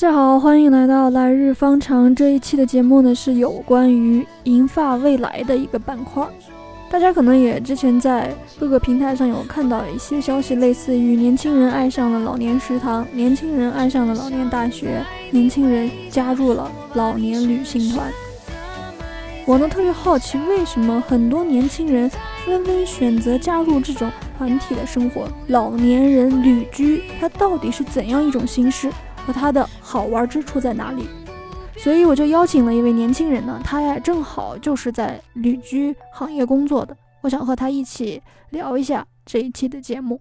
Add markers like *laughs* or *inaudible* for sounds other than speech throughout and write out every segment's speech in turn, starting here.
大家好，欢迎来到来日方长。这一期的节目呢，是有关于银发未来的一个板块。大家可能也之前在各个平台上有看到一些消息，类似于年轻人爱上了老年食堂，年轻人爱上了老年大学，年轻人加入了老年旅行团。我呢特别好奇，为什么很多年轻人纷纷选择加入这种团体的生活？老年人旅居，它到底是怎样一种形式？和它的好玩之处在哪里？所以我就邀请了一位年轻人呢，他呀正好就是在旅居行业工作的，我想和他一起聊一下这一期的节目。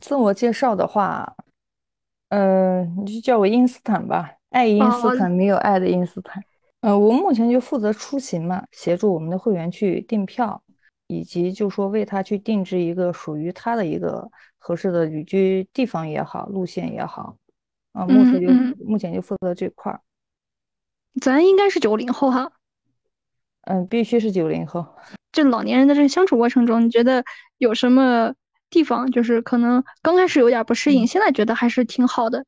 自我介绍的话，嗯，你就叫我因斯坦吧，爱因斯坦，没有爱的因斯坦。呃，我目前就负责出行嘛，协助我们的会员去订票，以及就说为他去定制一个属于他的一个合适的旅居地方也好，路线也好。啊，目前就目前就负责这块儿。咱应该是九零后哈。嗯，必须是九零后。这老年人的这个相处过程中，你觉得有什么地方就是可能刚开始有点不适应，现在觉得还是挺好的？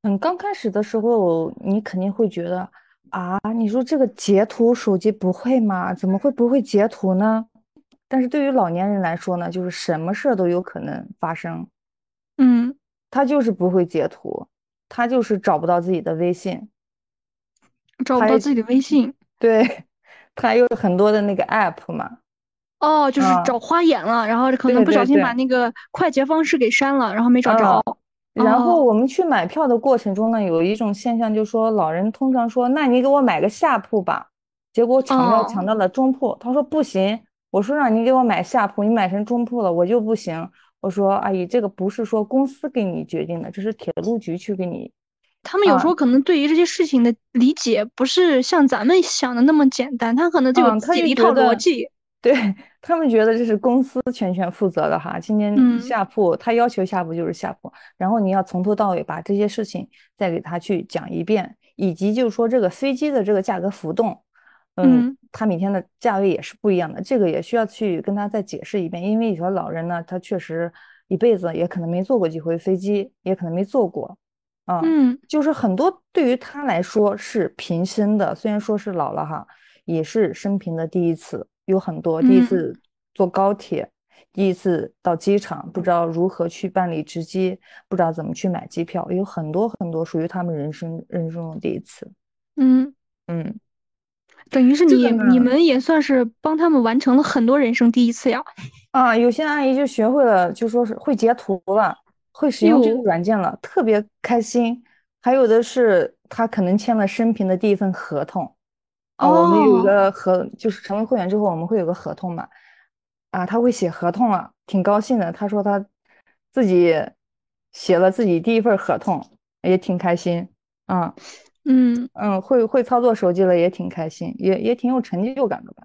嗯，刚开始的时候你肯定会觉得啊，你说这个截图手机不会吗？怎么会不会截图呢？但是对于老年人来说呢，就是什么事儿都有可能发生。嗯。他就是不会截图，他就是找不到自己的微信，找不到自己的微信。*laughs* 对，他有很多的那个 app 嘛。哦，就是找花眼了，然后可能不小心把那个快捷方式给删了，然后没找着。然后我们去买票的过程中呢，有一种现象，就是说老人通常说：“那你给我买个下铺吧。”结果抢到抢到了中铺，他说不行。我说让你给我买下铺，你买成中铺了，我就不行。我说阿姨，这个不是说公司给你决定的，这是铁路局去给你。他们有时候可能对于这些事情的理解不是像咱们想的那么简单，他可能就有自己一套逻辑。对他们觉得这是公司全权负责的哈。今天下铺，他要求下铺就是下铺，然后你要从头到尾把这些事情再给他去讲一遍，以及就是说这个飞机的这个价格浮动。嗯，他每天的价位也是不一样的，这个也需要去跟他再解释一遍，因为有些老人呢，他确实一辈子也可能没坐过几回飞机，也可能没坐过，啊，嗯，就是很多对于他来说是平生的，虽然说是老了哈，也是生平的第一次，有很多第一次坐高铁，第一次到机场，不知道如何去办理值机，不知道怎么去买机票，有很多很多属于他们人生人生中的第一次，嗯。嗯。等于是你你们也算是帮他们完成了很多人生第一次呀！啊，有些阿姨就学会了，就说是会截图了，会使用这个软件了，特别开心。还有的是她可能签了生平的第一份合同，啊，我们有个合，就是成为会员之后我们会有个合同嘛，啊，他会写合同了，挺高兴的。他说他自己写了自己第一份合同，也挺开心，啊。嗯嗯嗯，会会操作手机了也挺开心，也也挺有成就感的吧。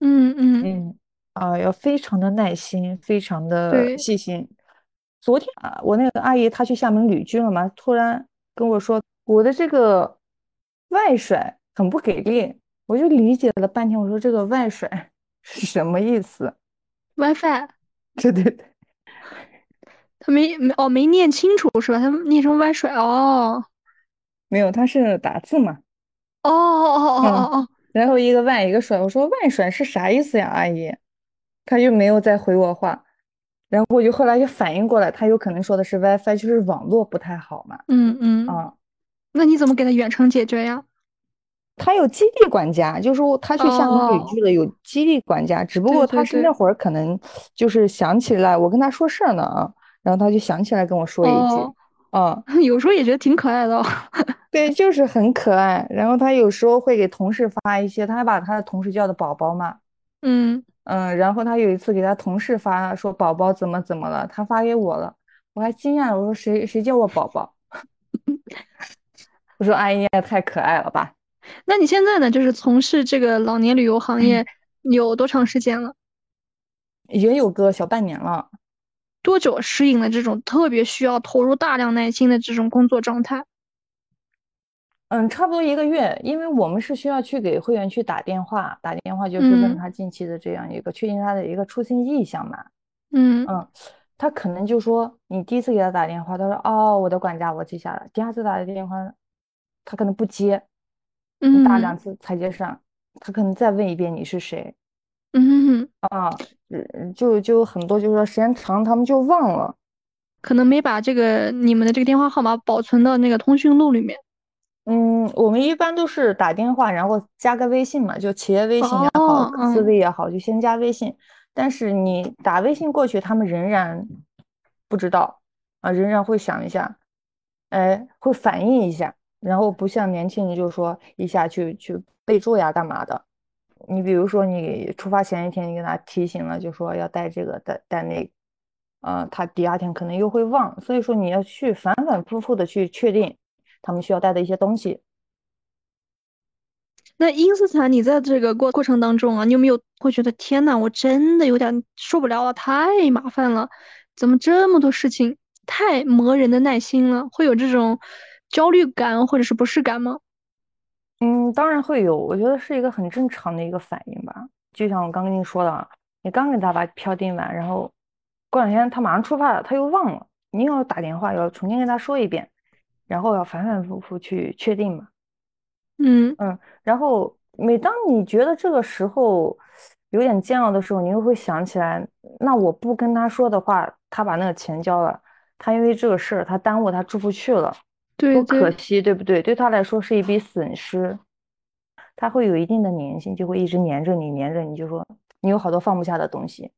嗯嗯嗯啊，要非常的耐心，非常的细心。昨天啊，我那个阿姨她去厦门旅居了嘛，突然跟我说我的这个外甩很不给力，我就理解了半天，我说这个外甩 *laughs* 是什么意思？WiFi。*laughs* 对对对，他没没哦没念清楚是吧？他念成外甩哦。没有，他是打字嘛？哦哦哦哦哦哦，然后一个外一个甩，我说外甩是啥意思呀，阿姨？他就没有再回我话，然后我就后来就反应过来，他有可能说的是 WiFi，就是网络不太好嘛。嗯嗯啊，那你怎么给他远程解决呀？他有基地管家，就是他去厦门旅居了，有基地管家，只不过他是那会儿可能就是想起来我跟他说事儿呢啊，然后他就想起来跟我说一句。啊，*laughs* 有时候也觉得挺可爱的，*laughs* 对，就是很可爱。然后他有时候会给同事发一些，他还把他的同事叫的宝宝嘛，嗯嗯。然后他有一次给他同事发说宝宝怎么怎么了，他发给我了，我还惊讶，我说谁谁叫我宝宝？*laughs* 我说阿姨也太可爱了吧。那你现在呢？就是从事这个老年旅游行业有多长时间了？也有个小半年了。多久适应了这种特别需要投入大量耐心的这种工作状态？嗯，差不多一个月，因为我们是需要去给会员去打电话，打电话就是问他近期的这样一个确定他的一个出行意向嘛。嗯嗯，他可能就说你第一次给他打电话，他说哦，我的管家我记下了。第二次打的电话，他可能不接，你打两次才接上，他可能再问一遍你是谁，嗯啊，就就很多，就是说时间长他们就忘了，可能没把这个你们的这个电话号码保存到那个通讯录里面。嗯，我们一般都是打电话，然后加个微信嘛，就企业微信也好，私微也好，就先加微信。但是你打微信过去，他们仍然不知道啊，仍然会想一下，哎，会反应一下，然后不像年轻人，就是说一下去去备注呀，干嘛的？你比如说你出发前一天，你给他提醒了，就说要带这个带带那，呃，他第二天可能又会忘，所以说你要去反反复复的去确定他们需要带的一些东西。那因斯坦，你在这个过过程当中啊，你有没有会觉得天呐，我真的有点受不了了，太麻烦了，怎么这么多事情，太磨人的耐心了，会有这种焦虑感或者是不适感吗？嗯，当然会有，我觉得是一个很正常的一个反应吧。就像我刚跟你说的，你刚给他把票订完，然后过两天他马上出发了，他又忘了，你要打电话要重新跟他说一遍，然后要反反复复去确定嘛。嗯嗯，然后每当你觉得这个时候有点煎熬的时候，你又会想起来，那我不跟他说的话，他把那个钱交了，他因为这个事儿他耽误他出不去了，多可惜，对不对？对他来说是一笔损失，他会有一定的粘性，就会一直粘着你，粘着你，就说你有好多放不下的东西。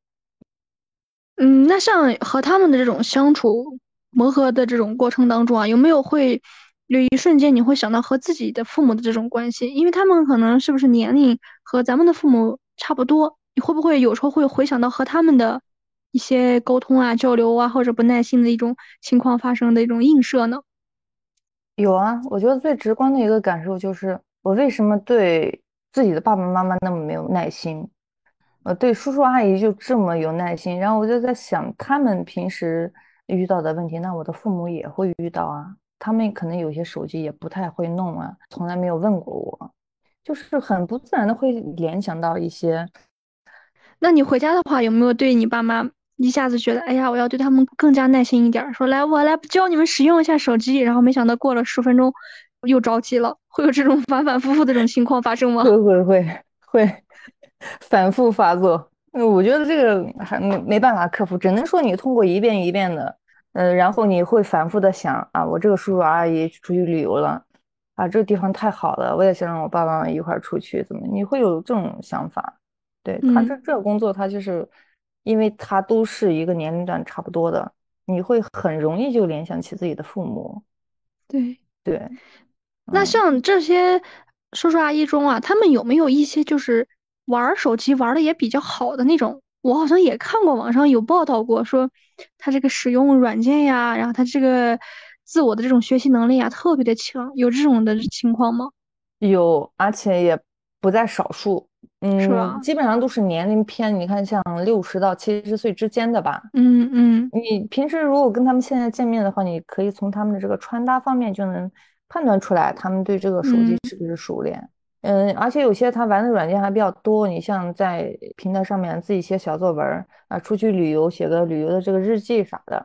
嗯，那像和他们的这种相处磨合的这种过程当中啊，有没有会？有一瞬间，你会想到和自己的父母的这种关系，因为他们可能是不是年龄和咱们的父母差不多？你会不会有时候会回想到和他们的一些沟通啊、交流啊，或者不耐心的一种情况发生的一种映射呢？有啊，我觉得最直观的一个感受就是，我为什么对自己的爸爸妈妈那么没有耐心，呃，对叔叔阿姨就这么有耐心。然后我就在想，他们平时遇到的问题，那我的父母也会遇到啊。他们可能有些手机也不太会弄啊，从来没有问过我，就是很不自然的会联想到一些。那你回家的话，有没有对你爸妈一下子觉得，哎呀，我要对他们更加耐心一点，说来我来教你们使用一下手机，然后没想到过了十分钟又着急了，会有这种 *laughs* 反反复复的这种情况发生吗？会会会会反复发作。嗯，我觉得这个还没没办法克服，只能说你通过一遍一遍的。嗯，然后你会反复的想啊，我这个叔叔阿姨出去旅游了，啊，这个地方太好了，我也想让我爸爸妈妈一块儿出去，怎么？你会有这种想法？对他这这个工作，他就是，因为他都是一个年龄段差不多的，你会很容易就联想起自己的父母。对对，那像这些叔叔阿姨中啊，他们有没有一些就是玩手机玩的也比较好的那种？我好像也看过网上有报道过，说他这个使用软件呀，然后他这个自我的这种学习能力啊特别的强，有这种的情况吗？有，而且也不在少数，嗯，是吧？基本上都是年龄偏，你看像六十到七十岁之间的吧。嗯嗯。你平时如果跟他们现在见面的话，你可以从他们的这个穿搭方面就能判断出来，他们对这个手机是不是熟练。嗯，而且有些他玩的软件还比较多，你像在平台上面自己写小作文啊，出去旅游写个旅游的这个日记啥的，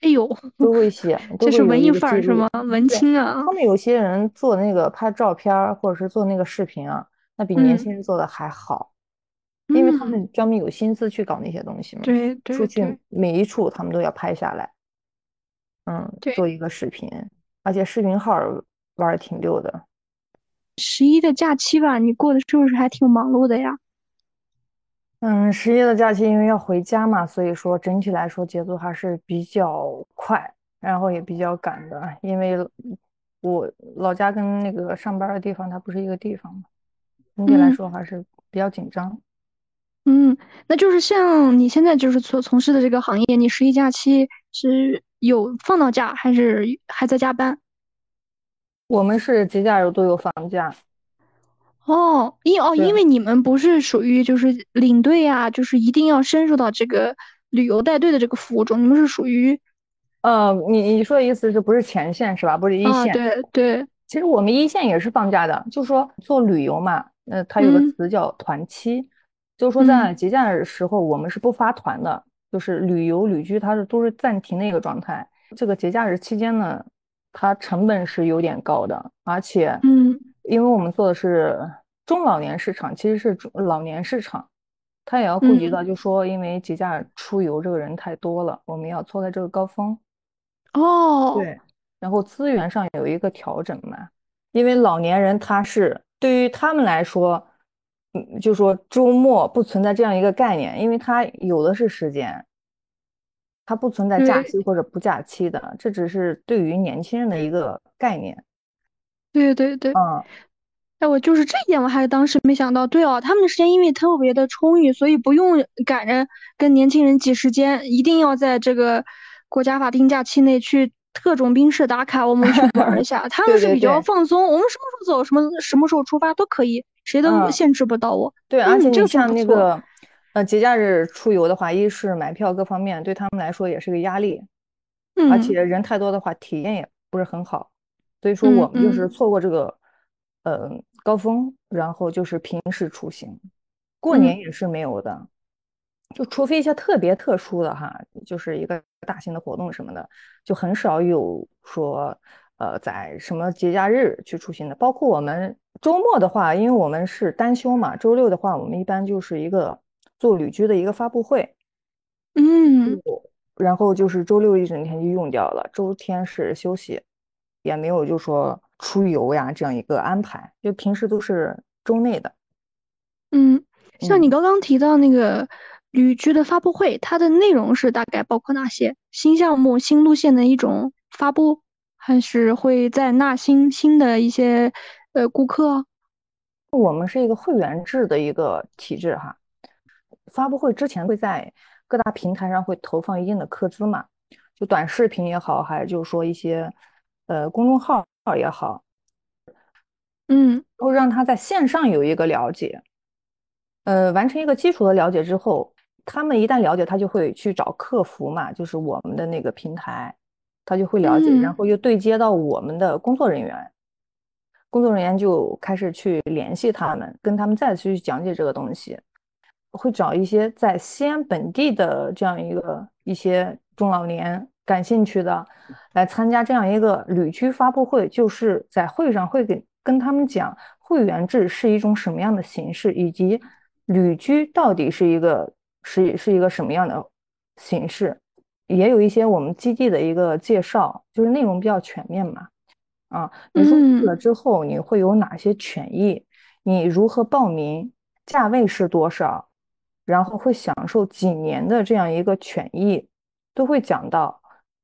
哎呦，都会写，*laughs* 这是文艺范儿是吗？文青啊。他们有些人做那个拍照片或者是做那个视频啊，那比年轻人做的还好，因为他们专门有心思去搞那些东西嘛。对对。出去每一处他们都要拍下来，嗯，做一个视频，而且视频号玩的挺溜的。十一的假期吧，你过的是不是还挺忙碌的呀？嗯，十一的假期因为要回家嘛，所以说整体来说节奏还是比较快，然后也比较赶的。因为我老家跟那个上班的地方它不是一个地方嘛，整体来说还是比较紧张。嗯，那就是像你现在就是从从事的这个行业，你十一假期是有放到假，还是还在加班？我们是节假日都有放假，哦，因哦，因为你们不是属于就是领队呀，就是一定要深入到这个旅游带队的这个服务中，你们是属于，呃，你你说的意思是不是前线是吧？不是一线？对对，其实我们一线也是放假的，就说做旅游嘛，呃，它有个词叫团期，就是说在节假日时候我们是不发团的，就是旅游旅居，它是都是暂停的一个状态。这个节假日期间呢，它成本是有点高的，而且，嗯，因为我们做的是中老年市场，其实是老年市场，它也要顾及到，就说因为节假日出游这个人太多了，我们要错开这个高峰。哦，对，然后资源上有一个调整嘛，因为老年人他是对于他们来说。嗯，就说周末不存在这样一个概念，因为他有的是时间，他不存在假期或者不假期的，这只是对于年轻人的一个概念。对对对，嗯，哎，我就是这一点，我还当时没想到。对哦，他们的时间因为特别的充裕，所以不用赶着跟年轻人挤时间，一定要在这个国家法定假期内去特种兵式打卡，我们去玩一下。*laughs* 他们是比较放松，我们什么时候走，什么什么时候出发都可以。谁都限制不到我。对，而且你像那个，呃，节假日出游的话，一是买票各方面对他们来说也是个压力，而且人太多的话，体验也不是很好。所以说我们就是错过这个，呃，高峰，然后就是平时出行。过年也是没有的，就除非一些特别特殊的哈，就是一个大型的活动什么的，就很少有说，呃，在什么节假日去出行的，包括我们。周末的话，因为我们是单休嘛，周六的话，我们一般就是一个做旅居的一个发布会，嗯，然后就是周六一整天就用掉了，周天是休息，也没有就说出游呀这样一个安排，就平时都是周内的。嗯，像你刚刚提到那个旅居的发布会，它的内容是大概包括哪些？新项目、新路线的一种发布，还是会在纳新新的一些？呃，顾客，我们是一个会员制的一个体制哈。发布会之前会在各大平台上会投放一定的客资嘛，就短视频也好，还是就是说一些呃公众号也好，嗯，会让他在线上有一个了解，呃，完成一个基础的了解之后，他们一旦了解，他就会去找客服嘛，就是我们的那个平台，他就会了解，然后又对接到我们的工作人员。工作人员就开始去联系他们，跟他们再次去讲解这个东西，会找一些在西安本地的这样一个一些中老年感兴趣的来参加这样一个旅居发布会，就是在会上会给跟他们讲会员制是一种什么样的形式，以及旅居到底是一个是是一个什么样的形式，也有一些我们基地的一个介绍，就是内容比较全面嘛。啊，你入去了之后，你会有哪些权益？你如何报名？价位是多少？然后会享受几年的这样一个权益，都会讲到。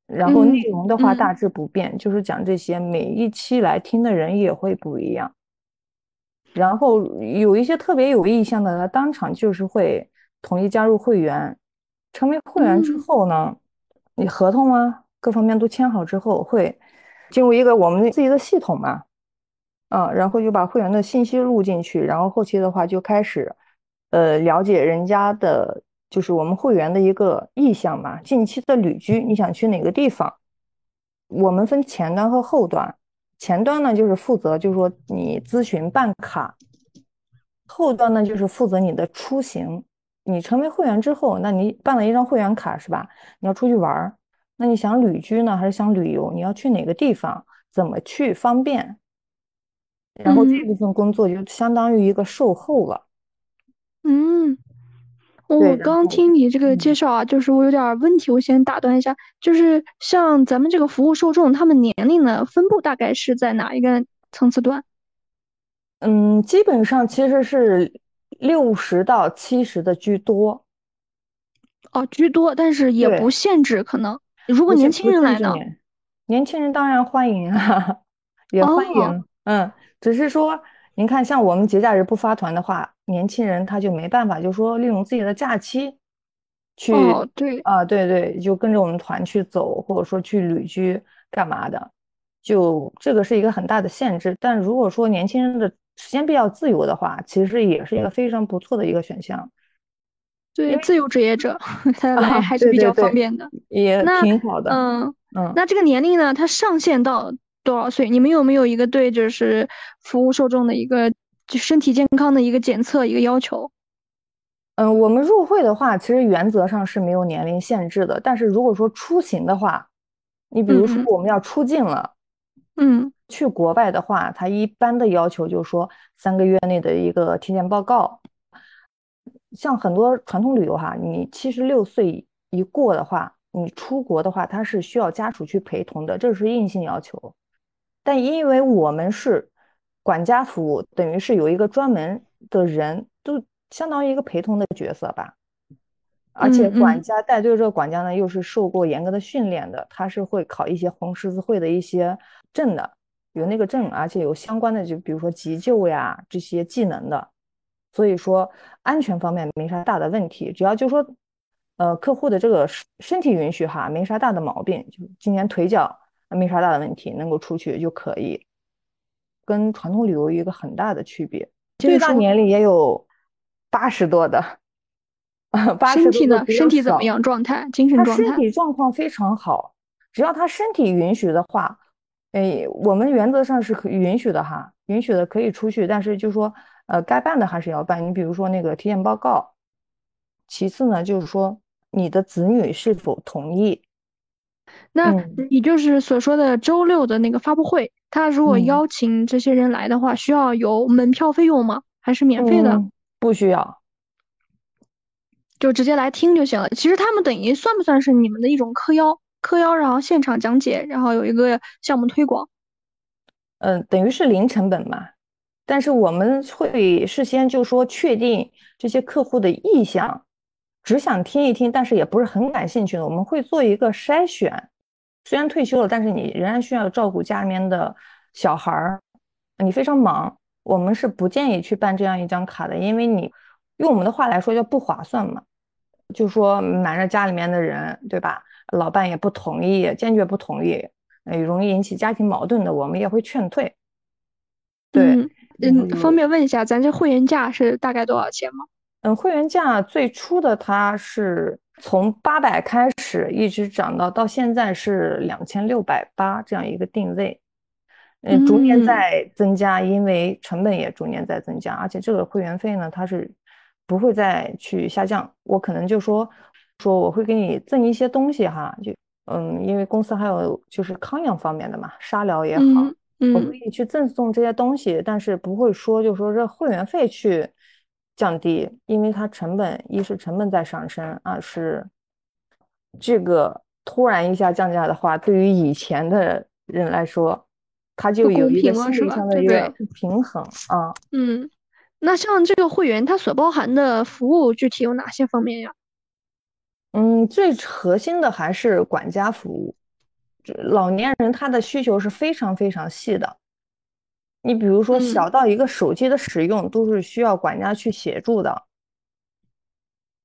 然后内容的话大致不变，就是讲这些。每一期来听的人也会不一样。然后有一些特别有意向的，他当场就是会统一加入会员。成为会员之后呢，你合同啊各方面都签好之后会。进入一个我们自己的系统嘛，啊，然后就把会员的信息录进去，然后后期的话就开始，呃，了解人家的，就是我们会员的一个意向嘛。近期的旅居，你想去哪个地方？我们分前端和后端，前端呢就是负责，就是说你咨询办卡，后端呢就是负责你的出行。你成为会员之后，那你办了一张会员卡是吧？你要出去玩儿。那你想旅居呢，还是想旅游？你要去哪个地方？怎么去方便？然后这部分工作就相当于一个售后了。嗯，我刚听你这个介绍啊，就是我有点问题，我先打断一下。就是像咱们这个服务受众，他们年龄呢分布大概是在哪一个层次段？嗯，基本上其实是六十到七十的居多。哦，居多，但是也不限制，可能。如果年轻人来呢？年轻人当然欢迎啊，*laughs* 也欢迎。嗯，只是说，您看，像我们节假日不发团的话，年轻人他就没办法，就说利用自己的假期去。哦，对啊，对对，就跟着我们团去走，或者说去旅居干嘛的，就这个是一个很大的限制。但如果说年轻人的时间比较自由的话，其实也是一个非常不错的一个选项。对自由职业者，*laughs* 他来还是比较方便的，也挺好的。嗯嗯，那这个年龄呢？它上限到多少岁？你们有没有一个对就是服务受众的一个就身体健康的一个检测一个要求？嗯，我们入会的话，其实原则上是没有年龄限制的。但是如果说出行的话，你比如说我们要出境了，嗯，去国外的话，他一般的要求就是说三个月内的一个体检报告。像很多传统旅游哈，你七十六岁一过的话，你出国的话，它是需要家属去陪同的，这是硬性要求。但因为我们是管家服务，等于是有一个专门的人都。相当于一个陪同的角色吧，而且管家带队这个管家呢，又是受过严格的训练的，他是会考一些红十字会的一些证的，有那个证，而且有相关的，就比如说急救呀这些技能的，所以说安全方面没啥大的问题，只要就说，呃，客户的这个身体允许哈，没啥大的毛病，就今年腿脚没啥大的问题，能够出去就可以，跟传统旅游有一个很大的区别，最大年龄也有。八十多的，八十多的身体怎么样？状态、精神状态？他身体状况非常好，只要他身体允许的话，哎，我们原则上是可允许的哈，允许的可以出去。但是就说，呃，该办的还是要办。你比如说那个体检报告，其次呢，就是说你的子女是否同意。那你就是所说的周六的那个发布会，他如果邀请这些人来的话，需要有门票费用吗？还是免费的？不需要，就直接来听就行了。其实他们等于算不算是你们的一种客邀？客邀，然后现场讲解，然后有一个项目推广。嗯，等于是零成本嘛。但是我们会事先就说确定这些客户的意向，只想听一听，但是也不是很感兴趣的，我们会做一个筛选。虽然退休了，但是你仍然需要照顾家里面的小孩儿，你非常忙。我们是不建议去办这样一张卡的，因为你用我们的话来说叫不划算嘛，就说瞒着家里面的人，对吧？老伴也不同意，坚决不同意，呃，容易引起家庭矛盾的，我们也会劝退。对，嗯，方便问一下，咱这会员价是大概多少钱吗？嗯，会员价最初的它是从八百开始，一直涨到到现在是两千六百八这样一个定位。嗯，逐年在增加，因为成本也逐年在增加，而且这个会员费呢，它是不会再去下降。我可能就说说我会给你赠一些东西哈，就嗯，因为公司还有就是康养方面的嘛，沙疗也好，我可以去赠送这些东西，但是不会说就说这会员费去降低，因为它成本一是成本在上升，二是这个突然一下降价的话，对于以前的人来说。它就有一个心理上的一个不平衡啊。嗯，那像这个会员，它所包含的服务具体有哪些方面呀？嗯，最核心的还是管家服务。老年人他的需求是非常非常细的。你比如说，小到一个手机的使用，都是需要管家去协助的。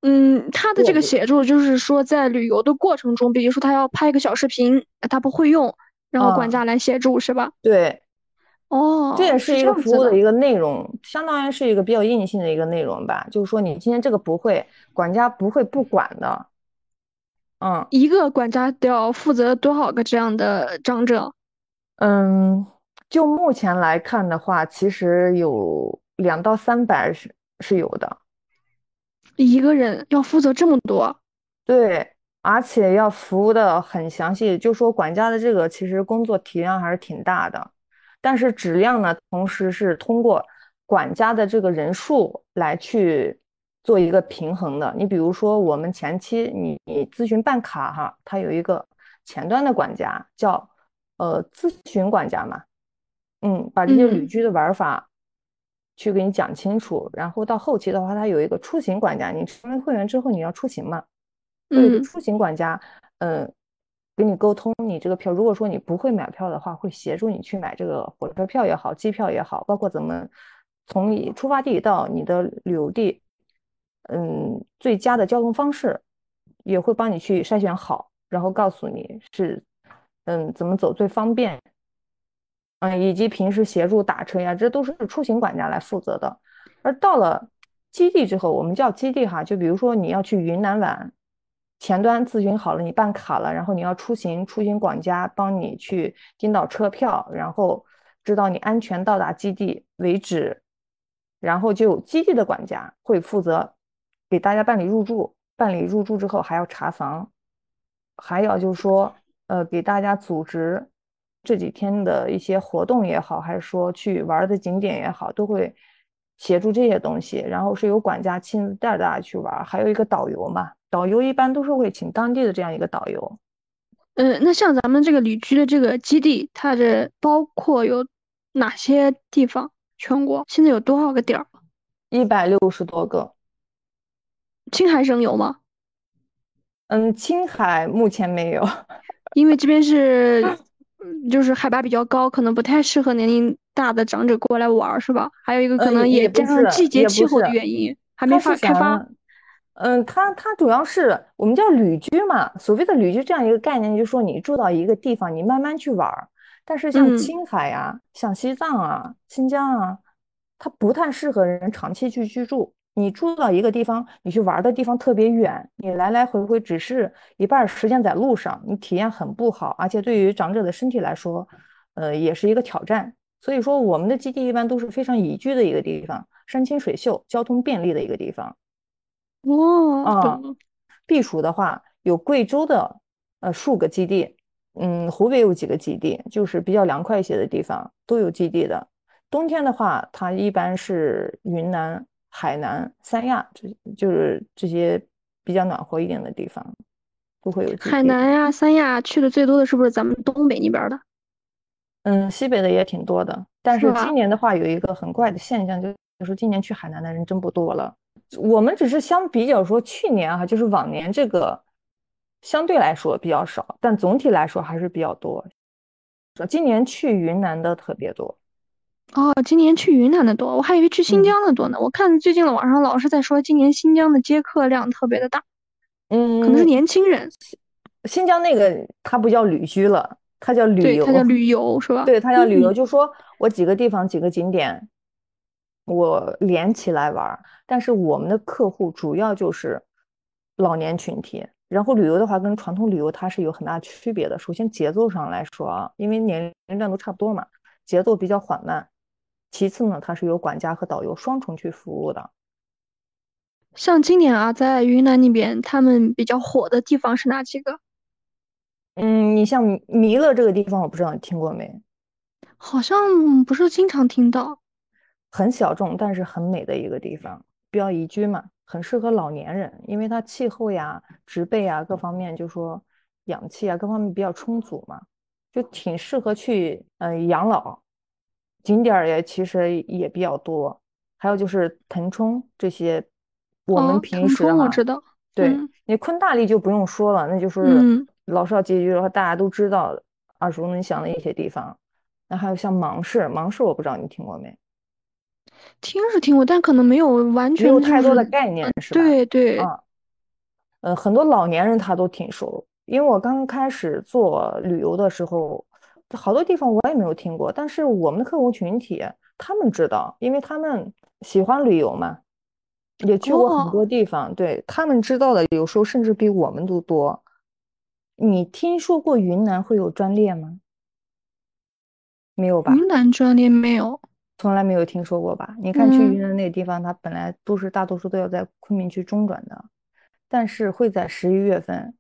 嗯，他的这个协助就是说，在旅游的过程中，比如说他要拍个小视频，他不会用。然后管家来协助是吧？对，哦，这也是一个服务的一个内容，相当于是一个比较硬性的一个内容吧。就是说，你今天这个不会，管家不会不管的。嗯，一个管家都要负责多少个这样的张者？嗯，就目前来看的话，其实有两到三百是是有的。一个人要负责这么多？对。而且要服务的很详细，就说管家的这个其实工作体量还是挺大的，但是质量呢，同时是通过管家的这个人数来去做一个平衡的。你比如说，我们前期你你咨询办卡哈，它有一个前端的管家叫呃咨询管家嘛，嗯，把这些旅居的玩法去给你讲清楚，然后到后期的话，它有一个出行管家，你成为会员之后你要出行嘛。嗯出行管家，嗯，跟你沟通你这个票。如果说你不会买票的话，会协助你去买这个火车票也好，机票也好，包括怎么从你出发地到你的旅游地，嗯，最佳的交通方式也会帮你去筛选好，然后告诉你是嗯怎么走最方便，嗯，以及平时协助打车呀，这都是出行管家来负责的。而到了基地之后，我们叫基地哈，就比如说你要去云南玩。前端咨询好了，你办卡了，然后你要出行，出行管家帮你去订到车票，然后直到你安全到达基地为止，然后就基地的管家会负责给大家办理入住，办理入住之后还要查房，还要就是说，呃，给大家组织这几天的一些活动也好，还是说去玩的景点也好，都会协助这些东西。然后是由管家亲自带着大家去玩，还有一个导游嘛，导游一般都是会请当地的这样一个导游。嗯，那像咱们这个旅居的这个基地，它这包括有哪些地方？全国现在有多少个点儿？一百六十多个。青海省有吗？嗯，青海目前没有，*laughs* 因为这边是，就是海拔比较高，可能不太适合年龄大的长者过来玩，是吧？还有一个可能也加上季节气候的原因，还没发开发。嗯，它它主要是我们叫旅居嘛，所谓的旅居这样一个概念，就是说你住到一个地方，你慢慢去玩。但是像青海呀、像西藏啊、新疆啊，它不太适合人长期去居住。你住到一个地方，你去玩的地方特别远，你来来回回只是一半时间在路上，你体验很不好，而且对于长者的身体来说，呃，也是一个挑战。所以说，我们的基地一般都是非常宜居的一个地方，山清水秀，交通便利的一个地方。哦，啊，避暑的话，有贵州的呃数个基地，嗯，湖北有几个基地，就是比较凉快一些的地方都有基地的。冬天的话，它一般是云南。海南、三亚，这就是这些比较暖和一点的地方，都会有。海南呀、三亚去的最多的是不是咱们东北那边的？嗯，西北的也挺多的。但是今年的话，有一个很怪的现象，就就是今年去海南的人真不多了。我们只是相比较说，去年哈，就是往年这个相对来说比较少，但总体来说还是比较多。说今年去云南的特别多。哦，今年去云南的多，我还以为去新疆的多呢。我看最近的网上老是在说，今年新疆的接客量特别的大，嗯，可能是年轻人。新疆那个它不叫旅居了，它叫旅游，它叫旅游是吧？对，它叫旅游，就说我几个地方几个景点，我连起来玩。但是我们的客户主要就是老年群体，然后旅游的话跟传统旅游它是有很大区别的。首先节奏上来说啊，因为年龄段都差不多嘛，节奏比较缓慢。其次呢，它是由管家和导游双重去服务的。像今年啊，在云南那边，他们比较火的地方是哪几个？嗯，你像弥勒这个地方，我不知道你听过没？好像不是经常听到。很小众，但是很美的一个地方，比较宜居嘛，很适合老年人，因为它气候呀、植被啊各方面，就说氧气啊各方面比较充足嘛，就挺适合去嗯养老。景点也其实也比较多，还有就是腾冲这些，我们平时我知道，对你昆大丽就不用说了，那就是老少皆宜的话，大家都知道耳熟能详的一些地方。那还有像芒市，芒市我不知道你听过没？听是听过，但可能没有完全没有太多的概念，是吧？对对啊，呃，很多老年人他都挺熟，因为我刚开始做旅游的时候。好多地方我也没有听过，但是我们的客户群体他们知道，因为他们喜欢旅游嘛，也去过很多地方，对他们知道的有时候甚至比我们都多。你听说过云南会有专列吗？没有吧？云南专列没有，从来没有听说过吧？你看去云南那个地方，它本来都是大多数都要在昆明去中转的，但是会在十一月份。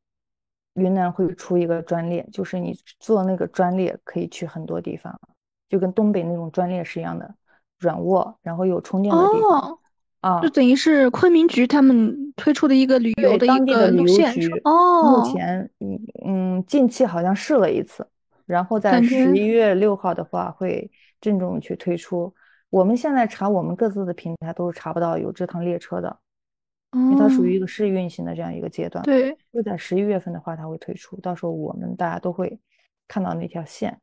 云南会出一个专列，就是你坐那个专列可以去很多地方，就跟东北那种专列是一样的，软卧，然后有充电的地方啊，就等于是昆明局他们推出的一个旅游的一个路线哦。目前嗯嗯，近期好像试了一次，然后在十一月六号的话会郑重去推出。我们现在查我们各自的平台都是查不到有这趟列车的。因为它属于一个试运行的这样一个阶段，对，就在十一月份的话，它会推出，到时候我们大家都会看到那条线。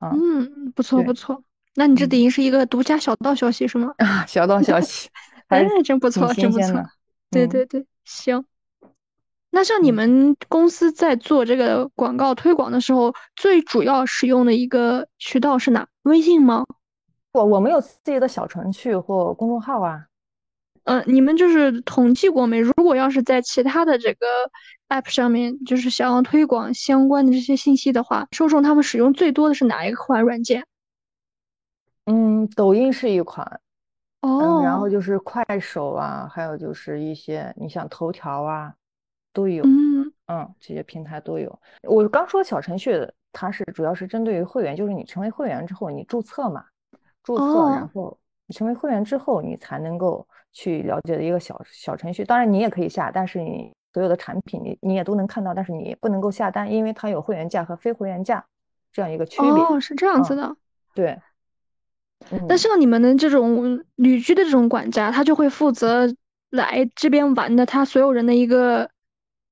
嗯，不错不错，那你这等于是一个独家小道消息是吗？啊，*laughs* 小道消息，*laughs* 哎，真不错，真不错。对对对，行。那像你们公司在做这个广告推广的时候，最主要使用的一个渠道是哪？微信吗？我我们有自己的小程序或公众号啊。嗯，你们就是统计过没？如果要是在其他的这个 app 上面，就是想要推广相关的这些信息的话，受众他们使用最多的是哪一款软件？嗯，抖音是一款。哦，然后就是快手啊，还有就是一些你像头条啊，都有。嗯嗯，这些平台都有。我刚说小程序，它是主要是针对于会员，就是你成为会员之后，你注册嘛，注册，然后你成为会员之后，你才能够去了解的一个小小程序。当然你也可以下，但是你所有的产品你你也都能看到，但是你不能够下单，因为它有会员价和非会员价这样一个区别。哦，是这样子的。对。那像你们的这种旅居的这种管家，他就会负责来这边玩的，他所有人的一个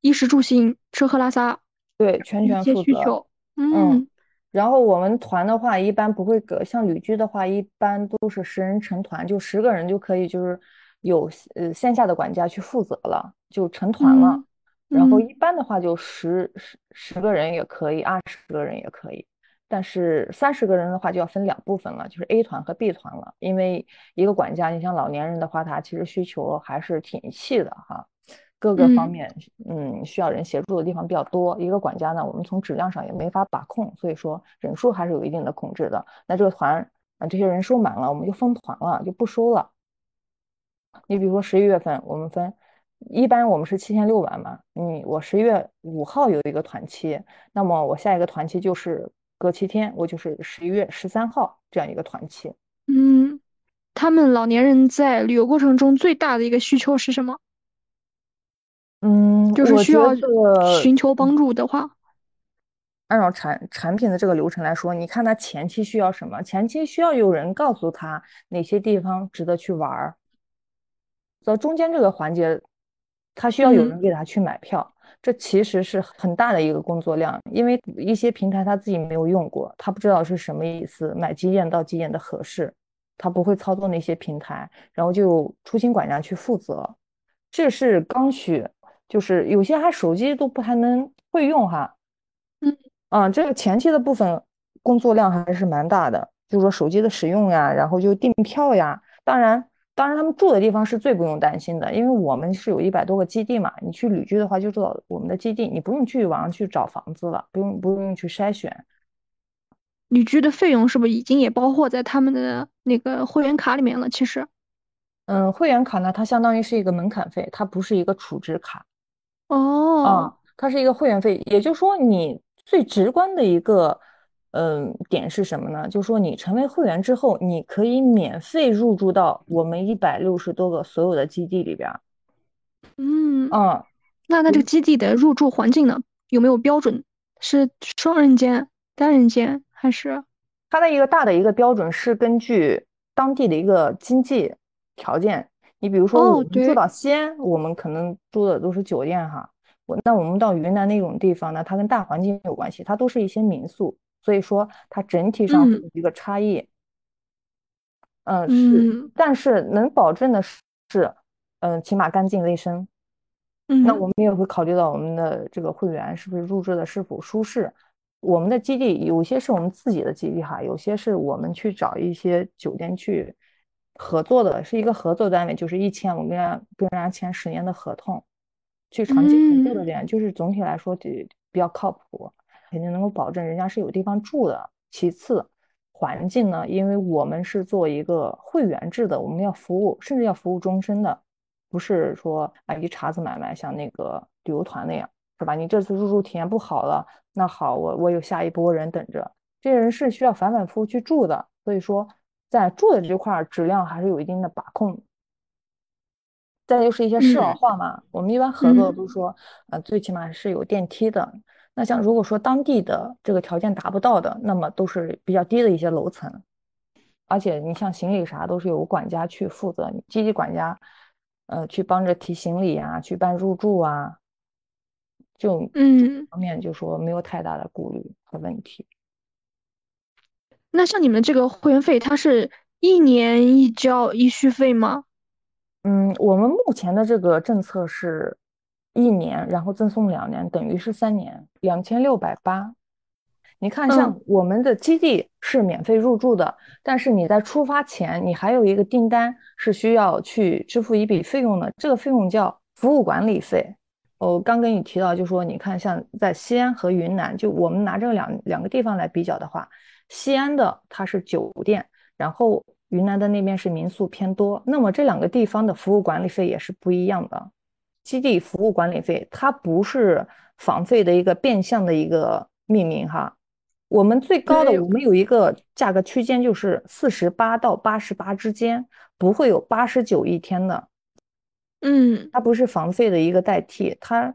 衣食住行、吃喝拉撒，对，全权负责。嗯，然后我们团的话，一般不会隔，像旅居的话，一般都是十人成团，就十个人就可以，就是有呃线下的管家去负责了，就成团了。然后一般的话，就十十十个人也可以，二十个人也可以。但是三十个人的话就要分两部分了，就是 A 团和 B 团了。因为一个管家，你像老年人的话，他其实需求还是挺细的哈，各个方面，嗯，需要人协助的地方比较多。一个管家呢，我们从质量上也没法把控，所以说人数还是有一定的控制的。那这个团啊，这些人收满了，我们就封团了，就不收了。你比如说十一月份，我们分，一般我们是七天六晚嘛，嗯，我十一月五号有一个团期，那么我下一个团期就是。隔七天，我就是十一月十三号这样一个团期。嗯，他们老年人在旅游过程中最大的一个需求是什么？嗯，就是需要寻求帮助的话，按照产产品的这个流程来说，你看他前期需要什么？前期需要有人告诉他哪些地方值得去玩儿，到中间这个环节，他需要有人给他去买票。这其实是很大的一个工作量，因为一些平台他自己没有用过，他不知道是什么意思，买几点到几点的合适，他不会操作那些平台，然后就出行管家去负责。这是刚需，就是有些还手机都不太能会用哈。嗯，啊，这个前期的部分工作量还是蛮大的，就是说手机的使用呀，然后就订票呀，当然。当然，他们住的地方是最不用担心的，因为我们是有一百多个基地嘛。你去旅居的话，就住到我们的基地，你不用去网上去找房子了，不用不用去筛选。旅居的费用是不是已经也包括在他们的那个会员卡里面了？其实，嗯，会员卡呢，它相当于是一个门槛费，它不是一个储值卡。哦，啊，它是一个会员费，也就是说，你最直观的一个。嗯，点是什么呢？就是说，你成为会员之后，你可以免费入住到我们一百六十多个所有的基地里边。嗯嗯，那那这个基地的入住环境呢，有没有标准？是双人间、单人间，还是？它的一个大的一个标准是根据当地的一个经济条件。你比如说，我们住到西安，我们可能住的都是酒店哈。我那我们到云南那种地方呢，它跟大环境有关系，它都是一些民宿。所以说，它整体上有一个差异，嗯，是，但是能保证的是，嗯，起码干净卫生。嗯，那我们也会考虑到我们的这个会员是不是入住的是否舒适。我们的基地有些是我们自己的基地哈，有些是我们去找一些酒店去合作的，是一个合作单位，就是一签我们跟人家跟人家签十年的合同，去长期合作的点，就是总体来说比比较靠谱。肯定能够保证人家是有地方住的。其次，环境呢，因为我们是做一个会员制的，我们要服务，甚至要服务终身的，不是说啊一茬子买卖，像那个旅游团那样，是吧？你这次入住体验不好了，那好，我我有下一波人等着，这些人是需要反反复复去住的，所以说在住的这块质量还是有一定的把控。再就是一些适老化嘛，我们一般合作都说，呃，最起码是有电梯的。那像如果说当地的这个条件达不到的，那么都是比较低的一些楼层，而且你像行李啥都是由管家去负责，积极管家，呃，去帮着提行李啊，去办入住啊，就嗯方面就说没有太大的顾虑和问题。那像你们这个会员费，它是一年一交一续费吗？嗯，我们目前的这个政策是。一年，然后赠送两年，等于是三年，两千六百八。你看，像我们的基地是免费入住的，但是你在出发前，你还有一个订单是需要去支付一笔费用的，这个费用叫服务管理费。我刚跟你提到，就说你看，像在西安和云南，就我们拿这两两个地方来比较的话，西安的它是酒店。然后云南的那边是民宿偏多，那么这两个地方的服务管理费也是不一样的。基地服务管理费它不是房费的一个变相的一个命名哈。我们最高的，我们有一个价格区间，就是四十八到八十八之间，不会有八十九一天的。嗯，它不是房费的一个代替。它，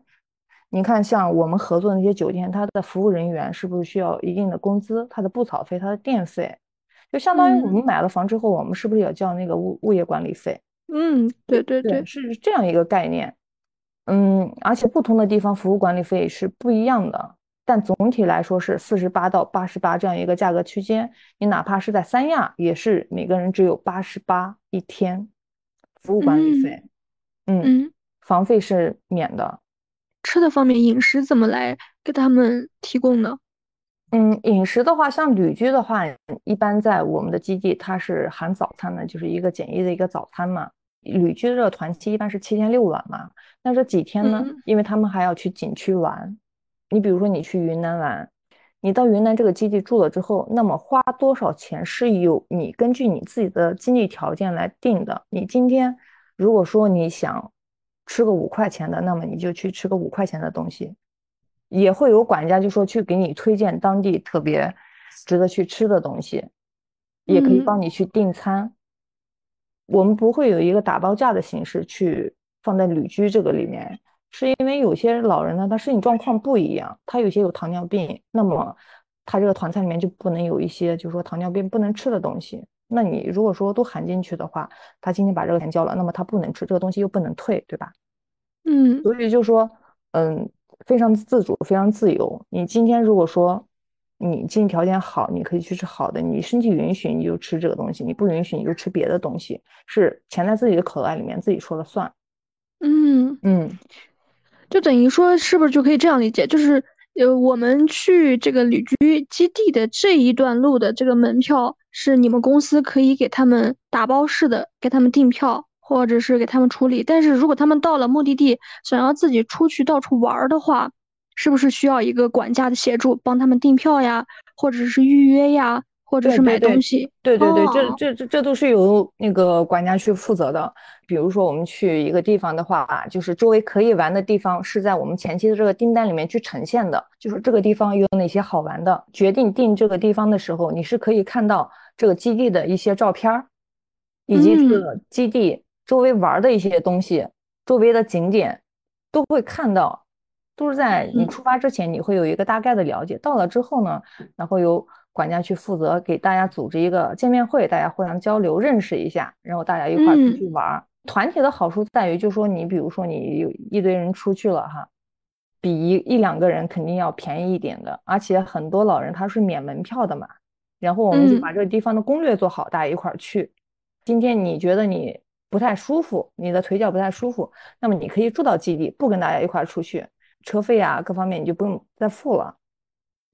你看，像我们合作那些酒店，它的服务人员是不是需要一定的工资？它的布草费、它的电费，就相当于我们买了房之后，我们是不是要交那个物物业管理费？嗯，对对对，是这样一个概念。嗯，而且不同的地方服务管理费是不一样的。但总体来说是四十八到八十八这样一个价格区间，你哪怕是在三亚，也是每个人只有八十八一天，服务管理费，嗯，房费是免的。吃的方面，饮食怎么来给他们提供呢？嗯，饮食的话，像旅居的话，一般在我们的基地，它是含早餐的，就是一个简易的一个早餐嘛。旅居的这个团期一般是七天六晚嘛，那这几天呢，因为他们还要去景区玩。你比如说，你去云南玩，你到云南这个基地住了之后，那么花多少钱是有你根据你自己的经济条件来定的。你今天如果说你想吃个五块钱的，那么你就去吃个五块钱的东西，也会有管家就说去给你推荐当地特别值得去吃的东西，也可以帮你去订餐。我们不会有一个打包价的形式去放在旅居这个里面。是因为有些老人呢，他身体状况不一样，他有些有糖尿病，那么他这个团餐里面就不能有一些，就是说糖尿病不能吃的东西。那你如果说都含进去的话，他今天把这个钱交了，那么他不能吃这个东西又不能退，对吧？嗯，所以就说，嗯，非常自主，非常自由。你今天如果说你经济条件好，你可以去吃好的，你身体允许你就吃这个东西，你不允许你就吃别的东西，是钱在自己的口袋里面自己说了算。嗯嗯。就等于说，是不是就可以这样理解？就是，呃，我们去这个旅居基地的这一段路的这个门票，是你们公司可以给他们打包式的给他们订票，或者是给他们处理。但是如果他们到了目的地，想要自己出去到处玩的话，是不是需要一个管家的协助，帮他们订票呀，或者是预约呀？或者是买东西，对对对，这这这这都是由那个管家去负责的。比如说我们去一个地方的话，啊就是周围可以玩的地方是在我们前期的这个订单里面去呈现的，就是这个地方有哪些好玩的。决定定这个地方的时候，你是可以看到这个基地的一些照片儿，以及这个基地周围玩的一些东西，周围的景点都会看到，都是在你出发之前你会有一个大概的了解。到了之后呢，然后由管家去负责给大家组织一个见面会，大家互相交流认识一下，然后大家一块出去玩。团体的好处在于，就说你比如说你有一堆人出去了哈，比一一两个人肯定要便宜一点的，而且很多老人他是免门票的嘛。然后我们就把这个地方的攻略做好，大家一块去。今天你觉得你不太舒服，你的腿脚不太舒服，那么你可以住到基地，不跟大家一块出去，车费啊各方面你就不用再付了。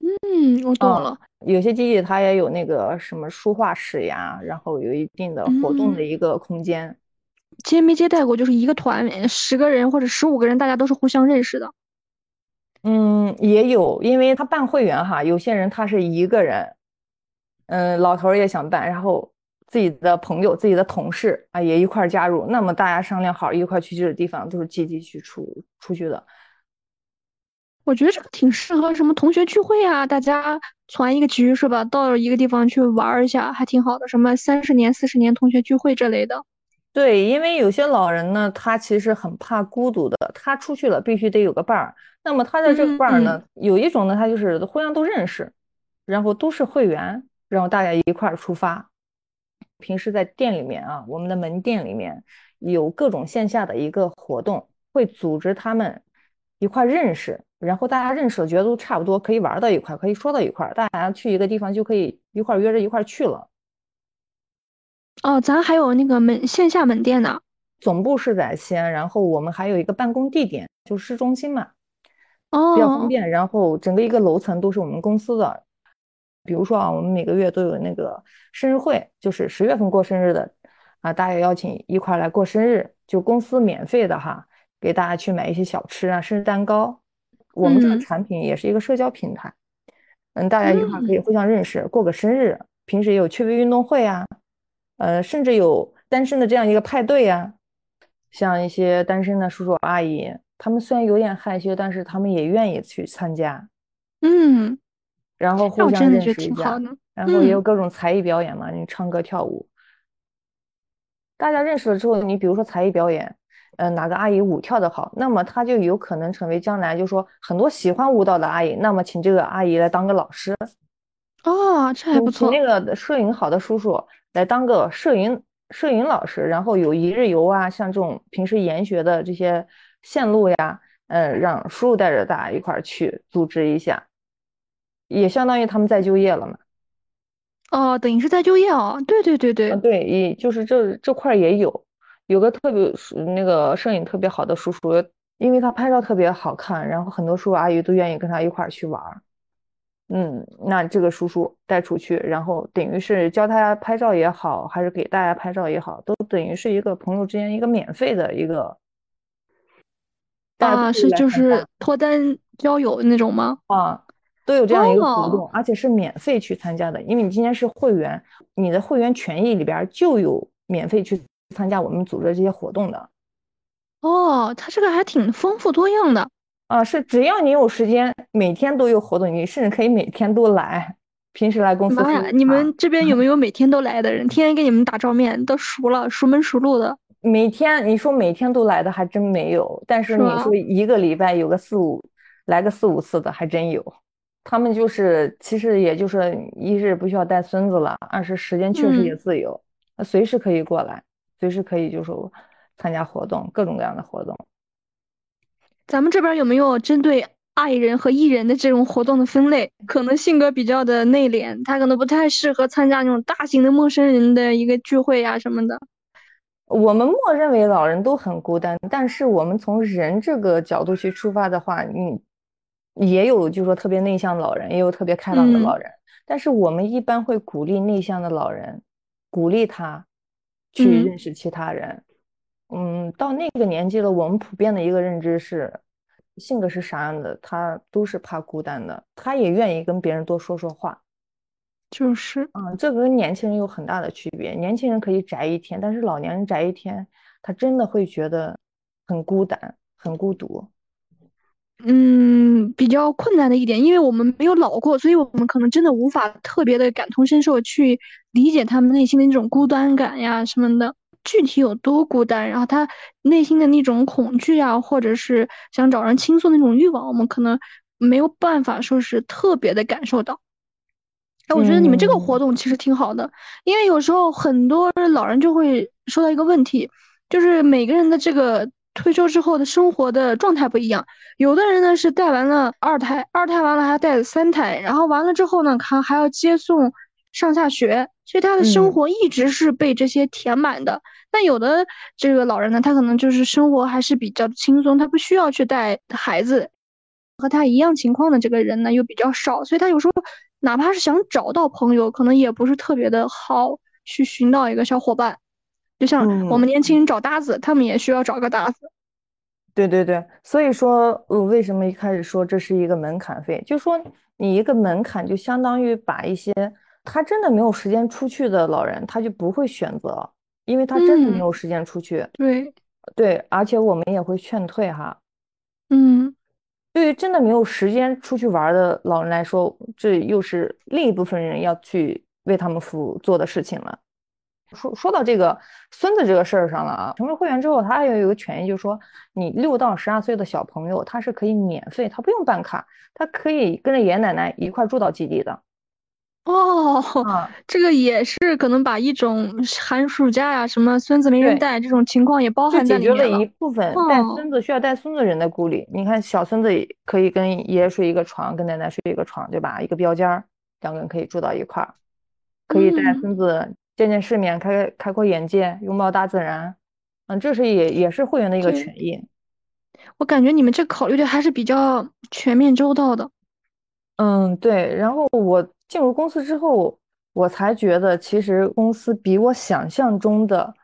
嗯，我懂了。有些基地它也有那个什么书画室呀，然后有一定的活动的一个空间。接没接待过？就是一个团十个人或者十五个人，大家都是互相认识的。嗯，也有，因为他办会员哈，有些人他是一个人，嗯，老头也想办，然后自己的朋友、自己的同事啊也一块加入，那么大家商量好一块去这个地方，都是积极去出出去的。我觉得这个挺适合什么同学聚会啊，大家攒一个局是吧？到一个地方去玩一下，还挺好的。什么三十年、四十年同学聚会这类的。对，因为有些老人呢，他其实很怕孤独的，他出去了必须得有个伴儿。那么他的这个伴儿呢，有一种呢，他就是互相都认识，然后都是会员，然后大家一块儿出发。平时在店里面啊，我们的门店里面有各种线下的一个活动，会组织他们一块认识。然后大家认识了，觉得都差不多，可以玩到一块，可以说到一块，大家去一个地方就可以一块约着一块去了。哦，咱还有那个门线下门店呢，总部是在西安，然后我们还有一个办公地点，就市中心嘛，哦，比较方便。然后整个一个楼层都是我们公司的。比如说啊，我们每个月都有那个生日会，就是十月份过生日的啊，大家邀请一块来过生日，就公司免费的哈，给大家去买一些小吃啊，生日蛋糕。我们这个产品也是一个社交平台，嗯，大家一块可以互相认识，过个生日。平时也有趣味运动会啊，呃，甚至有单身的这样一个派对啊，像一些单身的叔叔阿姨，他们虽然有点害羞，但是他们也愿意去参加。嗯，然后互相认识一下，然后也有各种才艺表演嘛，你唱歌跳舞。大家认识了之后，你比如说才艺表演，嗯，哪个阿姨舞跳得好，那么她就有可能成为将来就说很多喜欢舞蹈的阿姨，那么请这个阿姨来当个老师。哦，这还不错。请那个摄影好的叔叔来当个摄影摄影老师，然后有一日游啊，像这种平时研学的这些线路呀，嗯，让叔叔带着大家一块儿去组织一下，也相当于他们在就业了嘛。哦，等于是在就业哦，对对对对，对，也就是这这块也有，有个特别那个摄影特别好的叔叔，因为他拍照特别好看，然后很多叔叔阿姨都愿意跟他一块儿去玩儿。嗯，那这个叔叔带出去，然后等于是教大家拍照也好，还是给大家拍照也好，都等于是一个朋友之间一个免费的一个。啊，是就是脱单交友那种吗？啊。都有这样一个活动，而且是免费去参加的，因为你今天是会员，你的会员权益里边就有免费去参加我们组织的这些活动的。哦，它这个还挺丰富多样的啊！是只要你有时间，每天都有活动，你甚至可以每天都来。平时来公司。妈呀，你们这边有没有每天都来的人？天天给你们打照面，都熟了，熟门熟路的。每天你说每天都来的还真没有，但是你说一个礼拜有个四五来个四五次的还真有。他们就是，其实也就是一是不需要带孙子了，二是时间确实也自由，那随时可以过来，随时可以就是参加活动，各种各样的活动。咱们这边有没有针对爱人和艺人的这种活动的分类？可能性格比较的内敛，他可能不太适合参加那种大型的陌生人的一个聚会呀什么的。我们默认为老人都很孤单，但是我们从人这个角度去出发的话，你。也有，就是说特别内向老人，也有特别开朗的老人。但是我们一般会鼓励内向的老人，鼓励他去认识其他人。嗯，到那个年纪了，我们普遍的一个认知是，性格是啥样的，他都是怕孤单的，他也愿意跟别人多说说话。就是，嗯，这个跟年轻人有很大的区别。年轻人可以宅一天，但是老年人宅一天，他真的会觉得很孤单、很孤独。嗯，比较困难的一点，因为我们没有老过，所以我们可能真的无法特别的感同身受去理解他们内心的那种孤单感呀什么的，具体有多孤单，然后他内心的那种恐惧啊，或者是想找人倾诉那种欲望，我们可能没有办法说是特别的感受到。哎，我觉得你们这个活动其实挺好的，因为有时候很多老人就会说到一个问题，就是每个人的这个。退休之后的生活的状态不一样，有的人呢是带完了二胎，二胎完了还带三胎，然后完了之后呢，他还要接送上下学，所以他的生活一直是被这些填满的。但有的这个老人呢，他可能就是生活还是比较轻松，他不需要去带孩子，和他一样情况的这个人呢又比较少，所以他有时候哪怕是想找到朋友，可能也不是特别的好去寻到一个小伙伴。就像我们年轻人找搭子，他们也需要找个搭子。对对对，所以说，我为什么一开始说这是一个门槛费？就说你一个门槛，就相当于把一些他真的没有时间出去的老人，他就不会选择，因为他真的没有时间出去。对对，而且我们也会劝退哈。嗯，对于真的没有时间出去玩的老人来说，这又是另一部分人要去为他们服务做的事情了。说说到这个孙子这个事儿上了啊，成为会员之后，他也有一个权益，就是说你六到十二岁的小朋友，他是可以免费，他不用办卡，他可以跟着爷爷奶奶一块住到基地的。哦，*laughs* 这个也是可能把一种寒暑假呀，什么孙子没人带这种情况也包含在里面了。解决了一部分带孙子需要带孙子人的顾虑。你看，小孙子可以跟爷爷睡一个床，跟奶奶睡一个床，对吧？一个标间儿，两个人可以住到一块儿，可以带孙子。见见世面，开开阔眼界，拥抱大自然，嗯，这是也也是会员的一个权益。我感觉你们这考虑的还是比较全面周到的。嗯，对。然后我进入公司之后，我才觉得其实公司比我想象中的，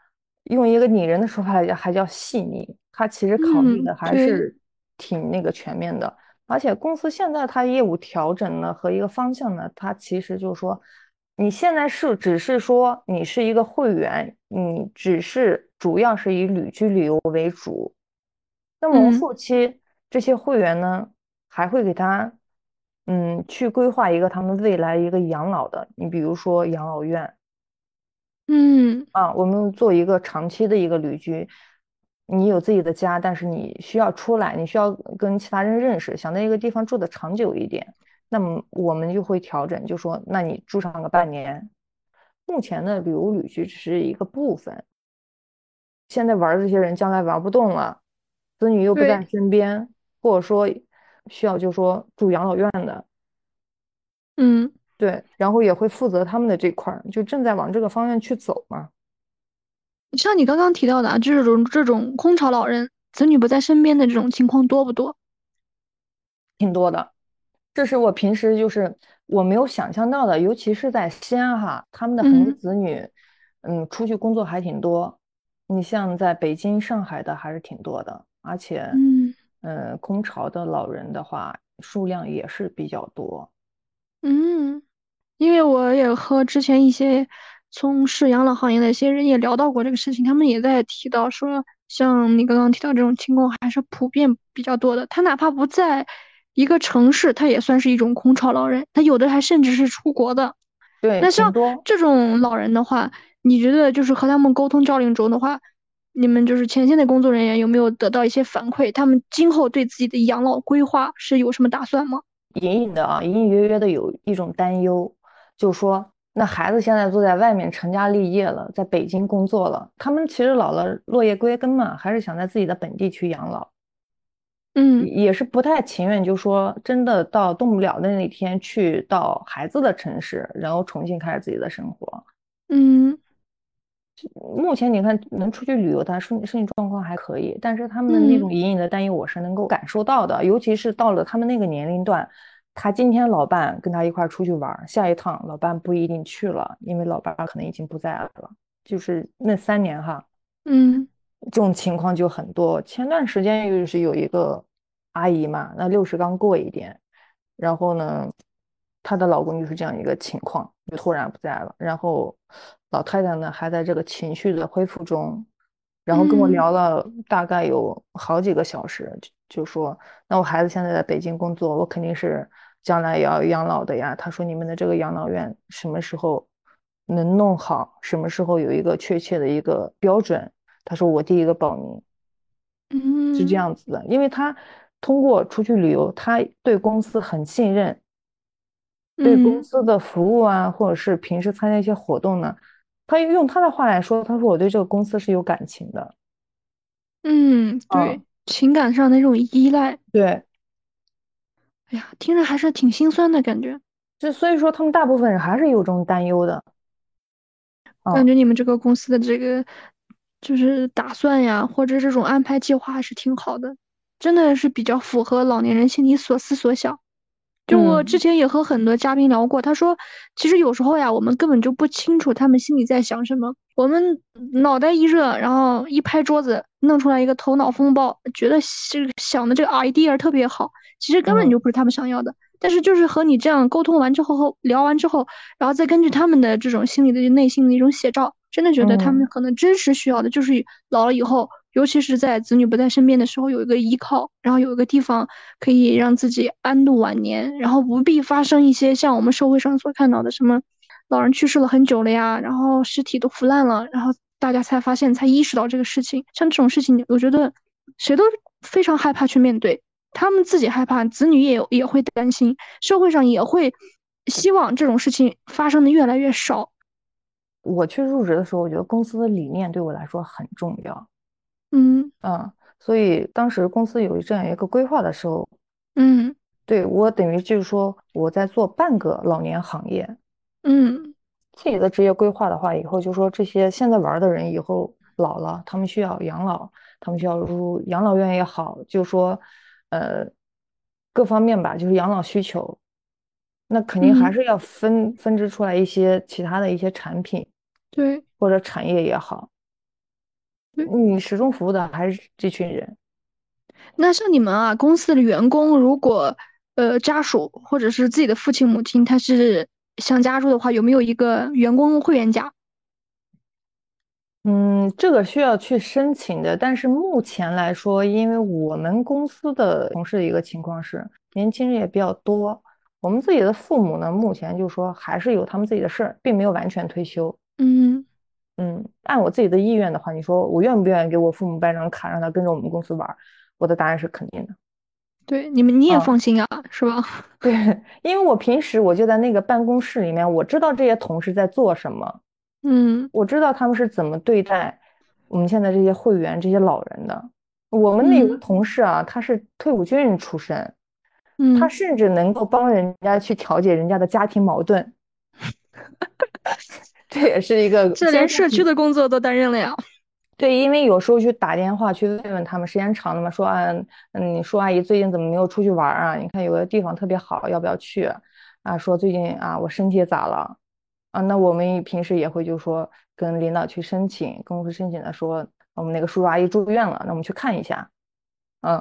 用一个拟人的说法来讲，还叫细腻。它其实考虑的还是挺那个全面的。而且公司现在它业务调整呢和一个方向呢，它其实就是说。你现在是只是说你是一个会员，你只是主要是以旅居旅游为主。那么后期这些会员呢，还会给他，嗯，去规划一个他们未来一个养老的。你比如说养老院，嗯，啊，我们做一个长期的一个旅居，你有自己的家，但是你需要出来，你需要跟其他人认识，想在一个地方住的长久一点。那么我们就会调整，就说那你住上个半年。目前的旅游旅居只是一个部分，现在玩的这些人将来玩不动了，子女又不在身边，或者说需要就说住养老院的，嗯，对，然后也会负责他们的这块儿，就正在往这个方向去走嘛。像你刚刚提到的，这种这种空巢老人，子女不在身边的这种情况多不多？挺多的。这是我平时就是我没有想象到的，尤其是在西安哈，他们的很多子女，嗯，出去工作还挺多。你像在北京、上海的还是挺多的，而且，嗯，呃，空巢的老人的话数量也是比较多。嗯，因为我也和之前一些从事养老行业的一些人也聊到过这个事情，他们也在提到说，像你刚刚提到这种情况还是普遍比较多的。他哪怕不在。一个城市，他也算是一种空巢老人，他有的还甚至是出国的。对，那像这种老人的话，你觉得就是和他们沟通交流中的话，你们就是前线的工作人员有没有得到一些反馈？他们今后对自己的养老规划是有什么打算吗？隐隐的啊，隐隐约约的有一种担忧，就说那孩子现在都在外面成家立业了，在北京工作了，他们其实老了落叶归根嘛，还是想在自己的本地去养老。嗯，也是不太情愿，就说真的到动不了的那天去到孩子的城市，然后重新开始自己的生活。嗯，目前你看能出去旅游，他身身体状况还可以，但是他们的那种隐隐的担忧，我是能够感受到的。尤其是到了他们那个年龄段，他今天老伴跟他一块出去玩，下一趟老伴不一定去了，因为老伴可能已经不在了。就是那三年哈，嗯。这种情况就很多。前段时间又是有一个阿姨嘛，那六十刚过一点，然后呢，她的老公就是这样一个情况，就突然不在了。然后老太太呢还在这个情绪的恢复中，然后跟我聊了大概有好几个小时，就说：“那我孩子现在在北京工作，我肯定是将来也要养老的呀。”她说：“你们的这个养老院什么时候能弄好？什么时候有一个确切的一个标准？”他说：“我第一个报名，嗯，是这样子的，因为他通过出去旅游，他对公司很信任，对公司的服务啊，或者是平时参加一些活动呢，他用他的话来说，他说我对这个公司是有感情的，嗯，对，情感上的那种依赖，对，哎呀，听着还是挺心酸的感觉，就所以说他们大部分人还是有这种担忧的，感觉你们这个公司的这个。”就是打算呀，或者这种安排计划还是挺好的，真的是比较符合老年人心里所思所想。就我之前也和很多嘉宾聊过，他说，其实有时候呀，我们根本就不清楚他们心里在想什么。我们脑袋一热，然后一拍桌子，弄出来一个头脑风暴，觉得这个想的这个 idea 特别好，其实根本就不是他们想要的。但是就是和你这样沟通完之后后聊完之后，然后再根据他们的这种心理的内心的一种写照。真的觉得他们可能真实需要的就是老了以后，尤其是在子女不在身边的时候，有一个依靠，然后有一个地方可以让自己安度晚年，然后不必发生一些像我们社会上所看到的什么老人去世了很久了呀，然后尸体都腐烂了，然后大家才发现才意识到这个事情。像这种事情，我觉得谁都非常害怕去面对，他们自己害怕，子女也也会担心，社会上也会希望这种事情发生的越来越少。我去入职的时候，我觉得公司的理念对我来说很重要。嗯嗯，所以当时公司有这样一个规划的时候，嗯，对我等于就是说我在做半个老年行业。嗯，自己的职业规划的话，以后就说这些现在玩的人以后老了，他们需要养老，他们需要入养老院也好，就说呃各方面吧，就是养老需求。那肯定还是要分分支出来一些其他的一些产品，对，或者产业也好，你始终服务的还是这群人。那像你们啊，公司的员工如果呃家属或者是自己的父亲母亲他是想加入的话，有没有一个员工会员价？嗯，这个需要去申请的。但是目前来说，因为我们公司的同事的一个情况是，年轻人也比较多。我们自己的父母呢，目前就说还是有他们自己的事儿，并没有完全退休。嗯嗯，按我自己的意愿的话，你说我愿不愿意给我父母办张卡，让他跟着我们公司玩？我的答案是肯定的。对，你们你也放心啊，是吧？*laughs* 对，因为我平时我就在那个办公室里面，我知道这些同事在做什么。嗯，我知道他们是怎么对待我们现在这些会员、这些老人的。我们那个同事啊，他是退伍军人出身。他甚至能够帮人家去调解人家的家庭矛盾，*laughs* 这也是一个。这连社区的工作都担任了呀。*laughs* 对，因为有时候去打电话去问问他们，时间长了嘛，说啊，嗯，你说阿姨最近怎么没有出去玩啊？你看有个地方特别好，要不要去？啊，说最近啊，我身体咋了？啊，那我们平时也会就说跟领导去申请，公司申请的说我们那个叔叔阿姨住院了，那我们去看一下。嗯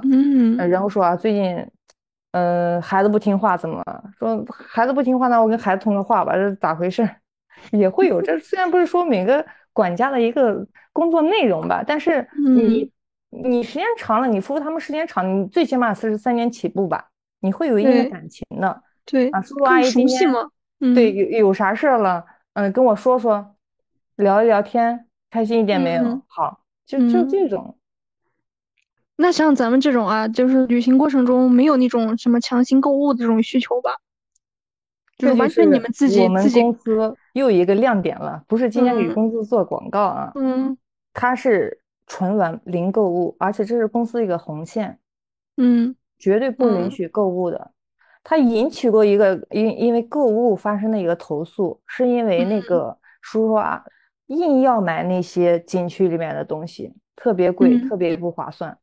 嗯，然后说啊，最近。嗯，孩子不听话怎么了说？孩子不听话，那我跟孩子通个话吧，这咋回事？*laughs* 也会有这，虽然不是说每个管家的一个工作内容吧，但是你你时间长了，你服务他们时间长，你最起码是三年起步吧，你会有一定的感情的。对啊，叔叔阿姨今天对有有啥事了，嗯，跟我说说，聊一聊天，开心一点没有？好，就就这种。那像咱们这种啊，就是旅行过程中没有那种什么强行购物的这种需求吧？就完全你们自己自己。公司又一个亮点了，不是今天给公司做广告啊，嗯，它是纯完零购物，而且这是公司一个红线，嗯，绝对不允许购物的。它引起过一个因因为购物发生的一个投诉，是因为那个叔叔啊硬要买那些景区里面的东西，特别贵，特别不划算。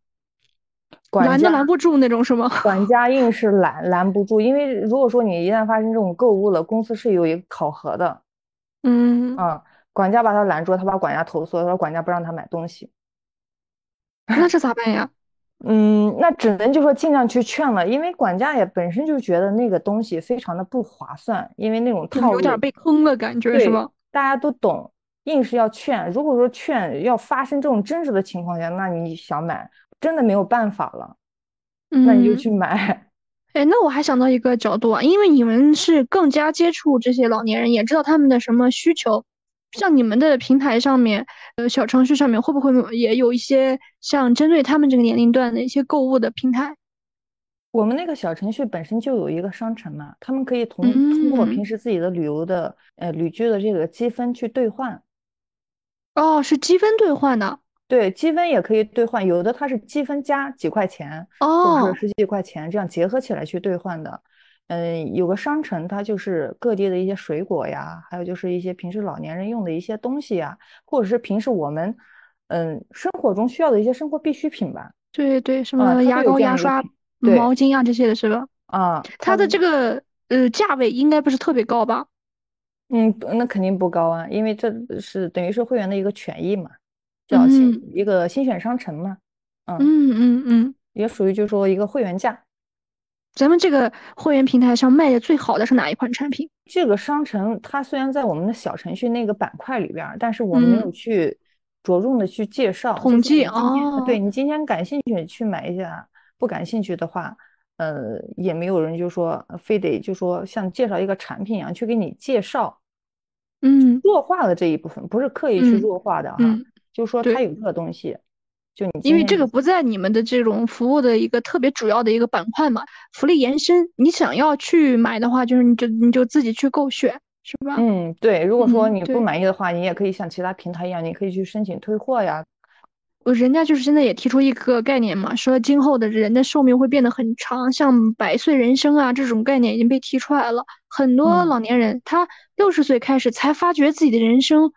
拦都拦不住那种是吗？*laughs* 管家硬是拦拦不住，因为如果说你一旦发生这种购物了，公司是有一个考核的。嗯啊，管家把他拦住，他把管家投诉，他说管家不让他买东西。那这咋办呀？*laughs* 嗯，那只能就说尽量去劝了，因为管家也本身就觉得那个东西非常的不划算，因为那种套路有点被坑的感觉是吗？大家都懂，硬是要劝。如果说劝要发生这种真实的情况下，那你想买？真的没有办法了，那你就去买。*laughs* 哎，那我还想到一个角度啊，因为你们是更加接触这些老年人，也知道他们的什么需求。像你们的平台上面，呃，小程序上面会不会也有一些像针对他们这个年龄段的一些购物的平台？我们那个小程序本身就有一个商城嘛，他们可以通通过平时自己的旅游的呃旅居的这个积分去兑换。哦，是积分兑换的。对，积分也可以兑换，有的它是积分加几块钱，或者是十几块钱，这样结合起来去兑换的。嗯，有个商城，它就是各地的一些水果呀，还有就是一些平时老年人用的一些东西呀，或者是平时我们嗯生活中需要的一些生活必需品吧。对对，什么牙膏、牙刷、毛巾啊这些的是吧？啊，它的这个呃价位应该不是特别高吧？嗯，那肯定不高啊，因为这是等于是会员的一个权益嘛。叫新一个新选商城嘛，嗯嗯嗯，也属于就是说一个会员价。咱们这个会员平台上卖的最好的是哪一款产品？这个商城它虽然在我们的小程序那个板块里边，但是我没有去着重的去介绍统计哦。对你今天感兴趣去买一下，不感兴趣的话，呃，也没有人就说非得就说像介绍一个产品一样去给你介绍。嗯，弱化的这一部分不是刻意去弱化的哈。就说它有这个东西，就你因为这个不在你们的这种服务的一个特别主要的一个板块嘛，福利延伸，你想要去买的话，就是你就你就自己去购选，是吧？嗯，对。如果说你不满意的话，你也可以像其他平台一样，你可以去申请退货呀。我人家就是现在也提出一个概念嘛，说今后的人的寿命会变得很长，像百岁人生啊这种概念已经被提出来了。很多老年人他六十岁开始才发觉自己的人生。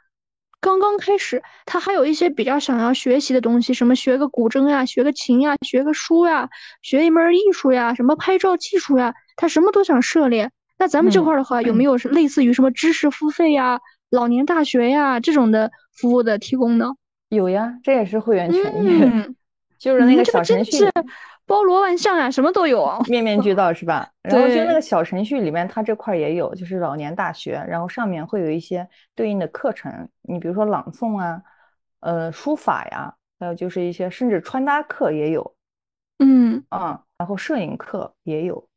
刚刚开始，他还有一些比较想要学习的东西，什么学个古筝呀，学个琴呀，学个书呀，学一门艺术呀，什么拍照技术呀，他什么都想涉猎。那咱们这块的话，有没有是类似于什么知识付费呀、老年大学呀这种的服务的提供呢？有呀，这也是会员权益，*laughs* 就是那个小程序。包罗万象呀，什么都有，*laughs* 面面俱到是吧？然后就那个小程序里面，它这块也有，就是老年大学，然后上面会有一些对应的课程，你比如说朗诵啊，呃，书法呀，还有就是一些甚至穿搭课也有，嗯啊，然后摄影课也有。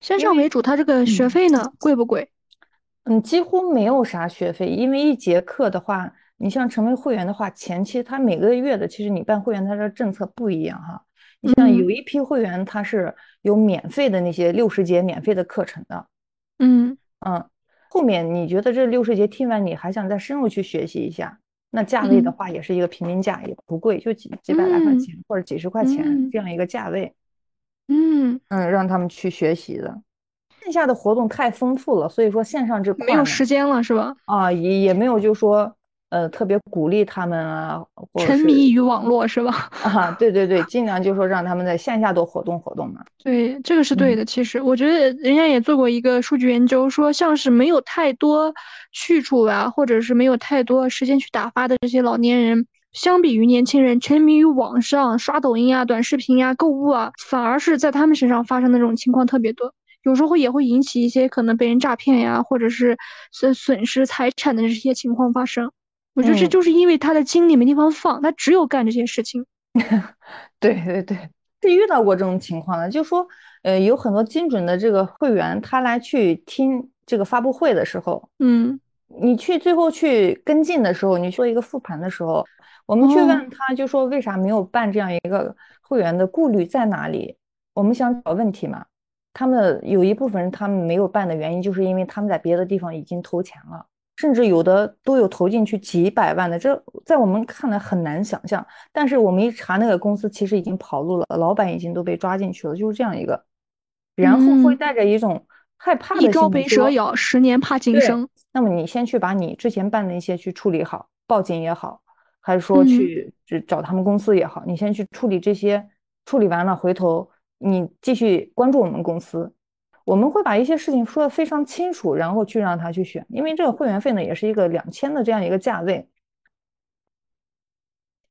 线上为主，它这个学费呢贵不贵？嗯，几乎没有啥学费，因为一节课的话，你像成为会员的话，前期他每个月的，其实你办会员，他的政策不一样哈。你像有一批会员，他是有免费的那些六十节免费的课程的，嗯嗯，后面你觉得这六十节听完，你还想再深入去学习一下，那价位的话也是一个平民价，也不贵，就几几百来块钱或者几十块钱这样一个价位，嗯嗯，让他们去学习的。线下的活动太丰富了，所以说线上这块没有时间了是吧？啊，也也没有就说。呃，特别鼓励他们啊，沉迷于网络是吧？啊，对对对，尽量就说让他们在线下多活动活动嘛。对，这个是对的。其实我觉得人家也做过一个数据研究，说像是没有太多去处啊，或者是没有太多时间去打发的这些老年人，相比于年轻人沉迷于网上刷抖音啊、短视频啊、购物啊，反而是在他们身上发生的这种情况特别多，有时候也会引起一些可能被人诈骗呀，或者是损损失财产的这些情况发生。我觉得这就是因为他的精力没地方放，他只有干这些事情。*laughs* 对对对，是遇到过这种情况的，就说，呃，有很多精准的这个会员，他来去听这个发布会的时候，嗯，你去最后去跟进的时候，你做一个复盘的时候，我们去问他，就说为啥没有办这样一个会员的顾虑在哪里？我们想找问题嘛。他们有一部分人他们没有办的原因，就是因为他们在别的地方已经投钱了。甚至有的都有投进去几百万的，这在我们看来很难想象。但是我们一查那个公司，其实已经跑路了，老板已经都被抓进去了，就是这样一个。然后会带着一种害怕的心理，一朝被蛇咬，十年怕井绳。那么你先去把你之前办的一些去处理好，报警也好，还是说去找他们公司也好，你先去处理这些，处理完了回头你继续关注我们公司。我们会把一些事情说的非常清楚，然后去让他去选，因为这个会员费呢也是一个两千的这样一个价位。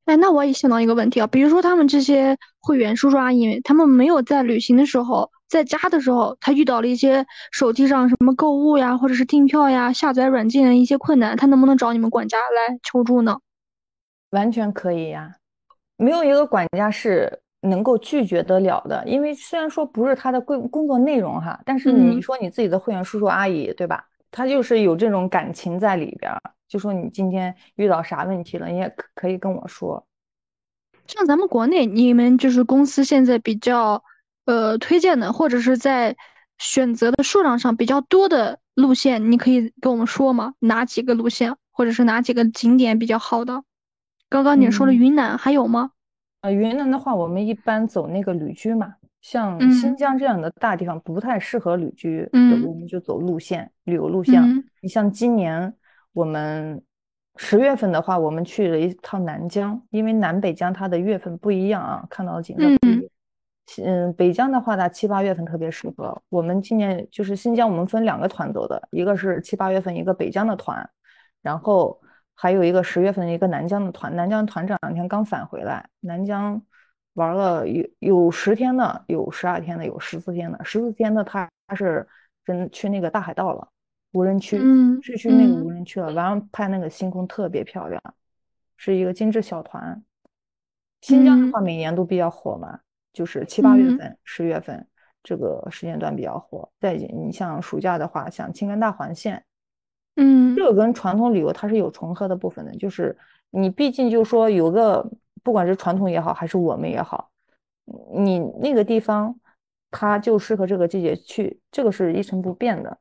哎，那我也想到一个问题啊，比如说他们这些会员叔叔阿姨，他们没有在旅行的时候，在家的时候，他遇到了一些手机上什么购物呀，或者是订票呀、下载软件的一些困难，他能不能找你们管家来求助呢？完全可以呀，没有一个管家是。能够拒绝得了的，因为虽然说不是他的工工作内容哈，但是你说你自己的会员叔叔阿姨对吧？他就是有这种感情在里边，就说你今天遇到啥问题了，你也可可以跟我说。像咱们国内，你们就是公司现在比较呃推荐的，或者是在选择的数量上比较多的路线，你可以跟我们说吗？哪几个路线，或者是哪几个景点比较好的？刚刚你说了云南，还有吗？呃，云南的话，我们一般走那个旅居嘛，像新疆这样的大地方不太适合旅居，嗯，我们就走路线，旅游路线。你像今年我们十月份的话，我们去了一趟南疆，因为南北疆它的月份不一样啊，看到的景色不一样。嗯，北疆的话，它七八月份特别适合。我们今年就是新疆，我们分两个团走的，一个是七八月份一个北疆的团，然后。还有一个十月份的一个南疆的团，南疆团这两天刚返回来，南疆玩了有有十天的，有十二天的，有十四天的。十四天的他他是真去那个大海道了，无人区，是去那个无人区了，完了拍那个星空特别漂亮，是一个精致小团。新疆的话每年都比较火嘛，就是七八月份、十月份这个时间段比较火。再你像暑假的话，像青甘大环线。嗯，这个跟传统旅游它是有重合的部分的，就是你毕竟就说有个，不管是传统也好，还是我们也好，你那个地方它就适合这个季节去，这个是一成不变的。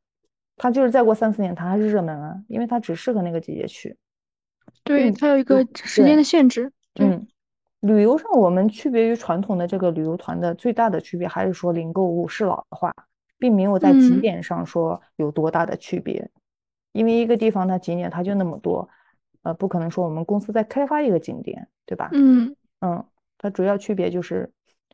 它就是再过三四年，它还是热门啊，因为它只适合那个季节去。对，它有一个时间的限制。嗯，旅游上我们区别于传统的这个旅游团的最大的区别，还是说零购物适老化，并没有在景点上说有多大的区别。因为一个地方它景点它就那么多，呃，不可能说我们公司在开发一个景点，对吧？嗯嗯，它主要区别就是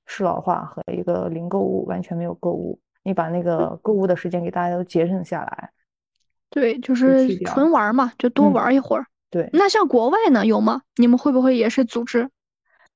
适老化和一个零购物，完全没有购物，你把那个购物的时间给大家都节省下来。对，就是纯玩嘛，就多玩一会儿。对，那像国外呢，有吗？你们会不会也是组织？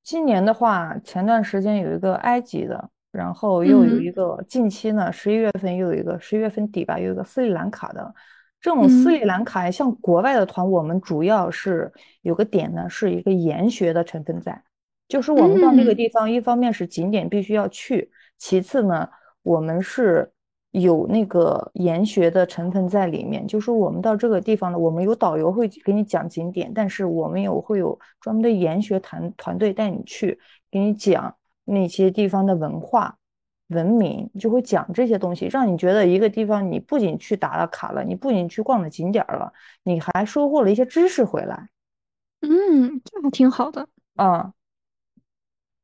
今年的话，前段时间有一个埃及的，然后又有一个近期呢，十一月份又有一个，十一月份底吧，有一个斯里兰卡的。这种斯里兰卡像国外的团，我们主要是有个点呢，是一个研学的成分在，就是我们到那个地方，一方面是景点必须要去，其次呢，我们是有那个研学的成分在里面，就是我们到这个地方呢，我们有导游会给你讲景点，但是我们有会有专门的研学团团队带你去，给你讲那些地方的文化。文明就会讲这些东西，让你觉得一个地方，你不仅去打了卡了，你不仅去逛了景点了，你还收获了一些知识回来。嗯，这还挺好的。啊，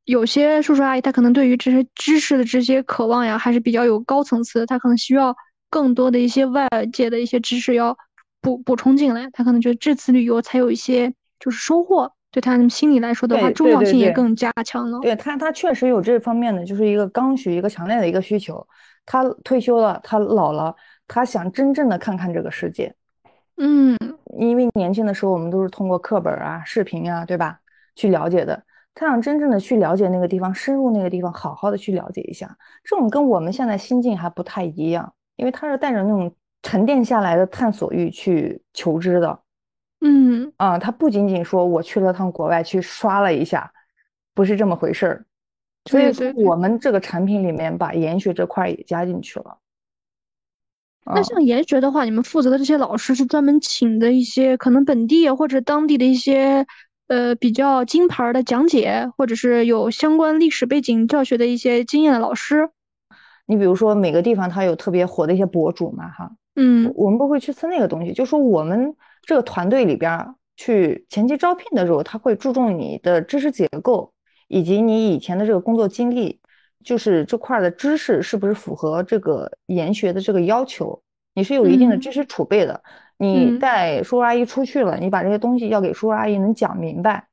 有些叔叔阿姨他可能对于这些知识的这些渴望呀，还是比较有高层次，他可能需要更多的一些外界的一些知识要补补充进来，他可能觉得这次旅游才有一些就是收获。对他们心理来说的话，重要性也更加强了。对他，他确实有这方面的，就是一个刚需，一个强烈的一个需求。他退休了，他老了，他想真正的看看这个世界。嗯，因为年轻的时候我们都是通过课本啊、视频啊，对吧，去了解的。他想真正的去了解那个地方，深入那个地方，好好的去了解一下。这种跟我们现在心境还不太一样，因为他是带着那种沉淀下来的探索欲去求知的。嗯啊，他不仅仅说我去了趟国外去刷了一下，不是这么回事儿。所以说，我们这个产品里面把研学这块也加进去了。那像研学的话，你们负责的这些老师是专门请的一些可能本地或者当地的一些呃比较金牌的讲解，或者是有相关历史背景教学的一些经验的老师。你比如说每个地方它有特别火的一些博主嘛，哈，嗯，我们不会去测那个东西，就说我们。这个团队里边去前期招聘的时候，他会注重你的知识结构以及你以前的这个工作经历，就是这块的知识是不是符合这个研学的这个要求？你是有一定的知识储备的，你带叔叔阿姨出去了，你把这些东西要给叔叔阿姨能讲明白。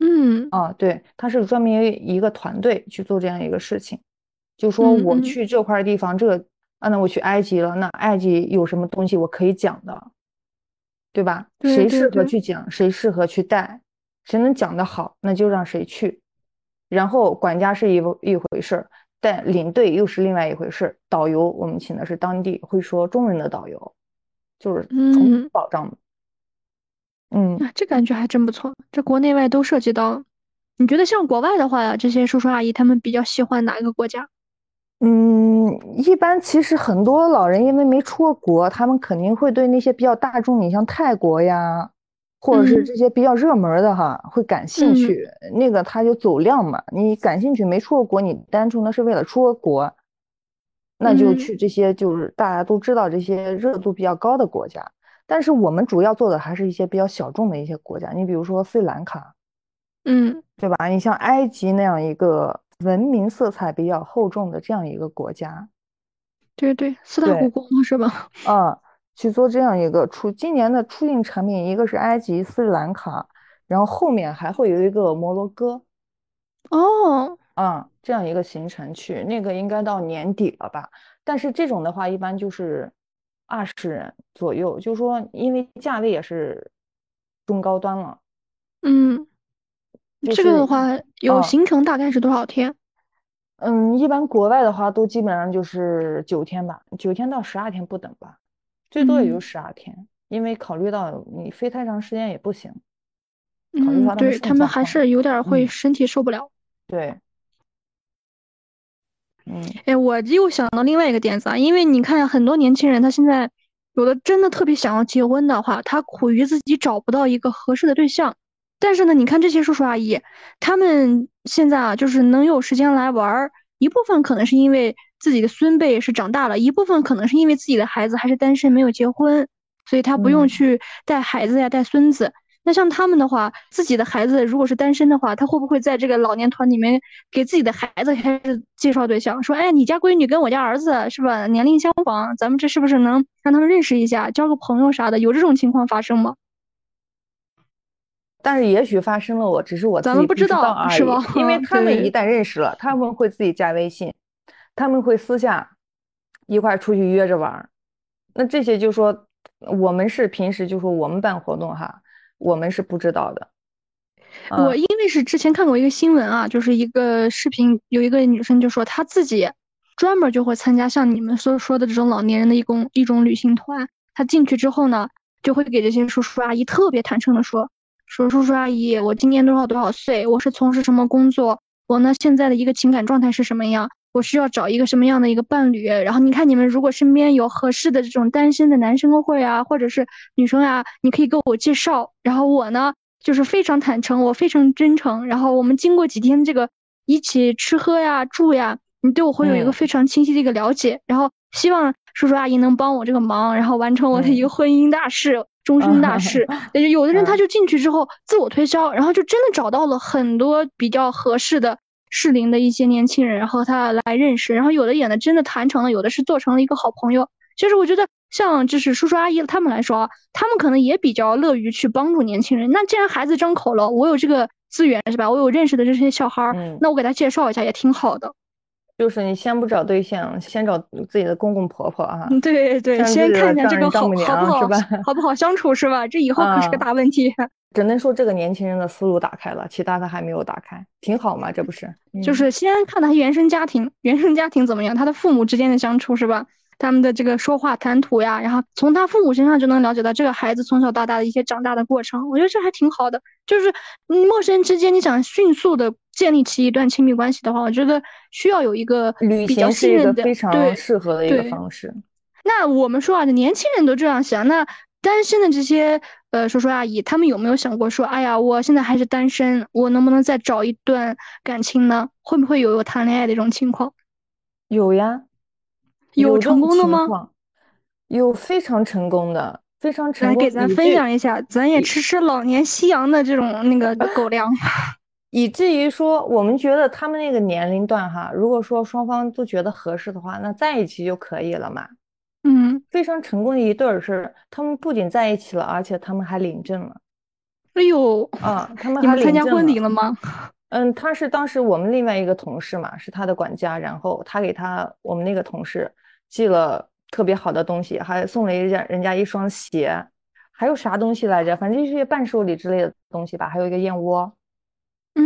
嗯，啊，对，他是专门一个团队去做这样一个事情，就说我去这块地方，这个啊，那我去埃及了，那埃及有什么东西我可以讲的？对吧？谁适合去讲，谁适合去带，谁能讲得好，那就让谁去。然后管家是一一回事儿，但领队又是另外一回事儿。导游我们请的是当地会说中文的导游，就是从保障的。嗯，这感觉还真不错。这国内外都涉及到。你觉得像国外的话，这些叔叔阿姨他们比较喜欢哪一个国家？嗯，一般其实很多老人因为没出过国，他们肯定会对那些比较大众，你像泰国呀，或者是这些比较热门的哈，会感兴趣。那个他就走量嘛，你感兴趣没出过国，你单纯的是为了出国，那就去这些就是大家都知道这些热度比较高的国家。但是我们主要做的还是一些比较小众的一些国家，你比如说斯里兰卡，嗯，对吧？你像埃及那样一个。文明色彩比较厚重的这样一个国家，对对，四大古国嘛，是吧？啊，*laughs* 去做这样一个出今年的出境产品，一个是埃及、斯里兰卡，然后后面还会有一个摩洛哥。哦，啊，这样一个行程去，那个应该到年底了吧？但是这种的话，一般就是二十人左右，就是说，因为价位也是中高端了。嗯。这个的话，有行程大概是多少天？嗯，一般国外的话都基本上就是九天吧，九天到十二天不等吧，最多也就十二天，因为考虑到你飞太长时间也不行。嗯，对他们还是有点会身体受不了。对。嗯，哎，我又想到另外一个点子啊，因为你看很多年轻人，他现在有的真的特别想要结婚的话，他苦于自己找不到一个合适的对象。但是呢，你看这些叔叔阿姨，他们现在啊，就是能有时间来玩儿，一部分可能是因为自己的孙辈是长大了，一部分可能是因为自己的孩子还是单身没有结婚，所以他不用去带孩子呀、带孙子。那像他们的话，自己的孩子如果是单身的话，他会不会在这个老年团里面给自己的孩子开始介绍对象，说，哎，你家闺女跟我家儿子是吧，年龄相仿，咱们这是不是能让他们认识一下，交个朋友啥的？有这种情况发生吗？但是也许发生了，我只是我自己不知道而已。因为 *laughs* 他们一旦认识了，他们会自己加微信，他们会私下一块出去约着玩。那这些就说我们是平时就说我们办活动哈，我们是不知道的。我因为是之前看过一个新闻啊，就是一个视频，有一个女生就说她自己专门就会参加像你们所说的这种老年人的一种一种旅行团。她进去之后呢，就会给这些叔叔阿姨特别坦诚的说，说叔叔阿姨，我今年多少多少岁，我是从事什么工作，我呢现在的一个情感状态是什么样，我需要找一个什么样的一个伴侣。然后你看你们如果身边有合适的这种单身的男生会啊，或者是女生啊，你可以给我介绍。然后我呢。就是非常坦诚，我非常真诚。然后我们经过几天这个一起吃喝呀、住呀，你对我会有一个非常清晰的一个了解。然后希望叔叔阿姨能帮我这个忙，然后完成我的一个婚姻大事、终身大事。有的人他就进去之后自我推销，然后就真的找到了很多比较合适的适龄的一些年轻人，然后他来认识。然后有的演的真的谈成了，有的是做成了一个好朋友。其实我觉得。像就是叔叔阿姨他们来说，他们可能也比较乐于去帮助年轻人。那既然孩子张口了，我有这个资源是吧？我有认识的这些小孩儿，那我给他介绍一下也挺好的。就是你先不找对象，先找自己的公公婆婆啊。对对，先看看这个好好不好，好不好相处是吧？这以后可是个大问题。*laughs* 只能说这个年轻人的思路打开了，其他的还没有打开，挺好嘛，这不是？就是先看他原生家庭，原生家庭怎么样，他的父母之间的相处是吧？他们的这个说话谈吐呀，然后从他父母身上就能了解到这个孩子从小到大的一些长大的过程。我觉得这还挺好的。就是陌生人之间，你想迅速的建立起一段亲密关系的话，我觉得需要有一个比较信任的、非常适合的一个方式。那我们说啊，年轻人都这样想，那单身的这些呃叔叔阿姨，他们有没有想过说，哎呀，我现在还是单身，我能不能再找一段感情呢？会不会有有谈恋爱的这种情况？有呀。有成功的吗？有非常成功的，非常成功。来给咱分享一下，咱也吃吃老年夕阳的这种那个狗粮。*laughs* 以至于说，我们觉得他们那个年龄段哈，如果说双方都觉得合适的话，那在一起就可以了嘛。嗯，非常成功的一对儿是，他们不仅在一起了，而且他们还领证了。哎呦，啊，他 *laughs* 们你们参加婚礼了吗？嗯，他是当时我们另外一个同事嘛，是他的管家，然后他给他我们那个同事。寄了特别好的东西，还送了人家人家一双鞋，还有啥东西来着？反正就是些伴手礼之类的东西吧，还有一个燕窝。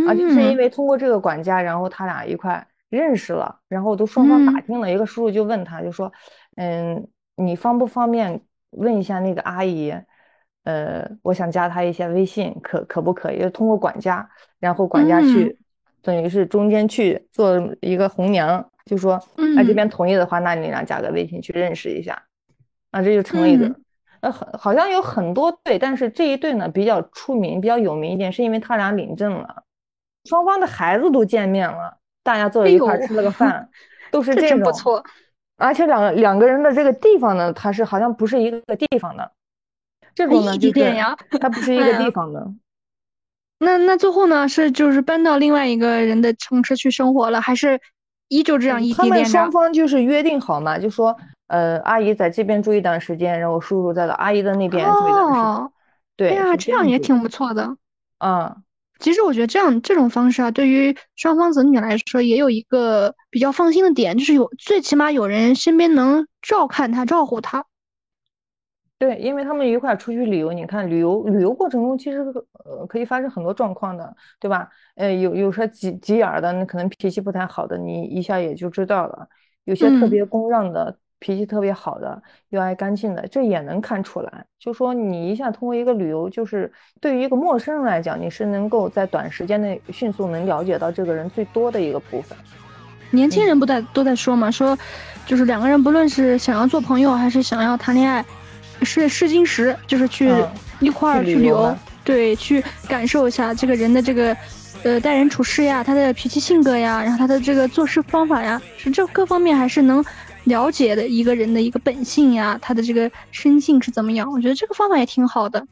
啊，就是因为通过这个管家，然后他俩一块认识了，然后都双方打听了。一个叔叔就问他，就说：“嗯，你方不方便问一下那个阿姨？呃，我想加她一下微信，可可不可以？就通过管家，然后管家去，等于是中间去做一个红娘。”就说，啊，这边同意的话，那你俩加个微信去认识一下，啊，这就成了一对。呃，很好像有很多对，但是这一对呢比较出名、比较有名一点，是因为他俩领证了，双方的孩子都见面了，大家坐在一块吃了个饭，*laughs* 都是这种。不错。而且两个两个人的这个地方呢，他是好像不是一个地方的，这种呢就是他不是 *laughs* 一个地方的。那那最后呢是就是搬到另外一个人的城市去生活了，还是？依旧这样异地恋他们双方就是约定好嘛，就说，呃，阿姨在这边住一段时间，然后叔叔在阿姨的那边住一段时间。对呀，这样也挺不错的。嗯，其实我觉得这样这种方式啊，对于双方子女来说，也有一个比较放心的点，就是有最起码有人身边能照看他、照顾他。对，因为他们一块出去旅游，你看旅游旅游过程中，其实呃可以发生很多状况的，对吧？呃，有有说急急眼的，那可能脾气不太好的，你一下也就知道了；有些特别公让的，脾气特别好的，又爱干净的，这也能看出来。就说你一下通过一个旅游，就是对于一个陌生人来讲，你是能够在短时间内迅速能了解到这个人最多的一个部分。年轻人不在都在说嘛，说就是两个人不论是想要做朋友还是想要谈恋爱。是试金石，就是去一块儿去旅游，对，去感受一下这个人的这个，呃，待人处事呀，他的脾气性格呀，然后他的这个做事方法呀，是这各方面还是能了解的一个人的一个本性呀，他的这个生性是怎么样？我觉得这个方法也挺好的。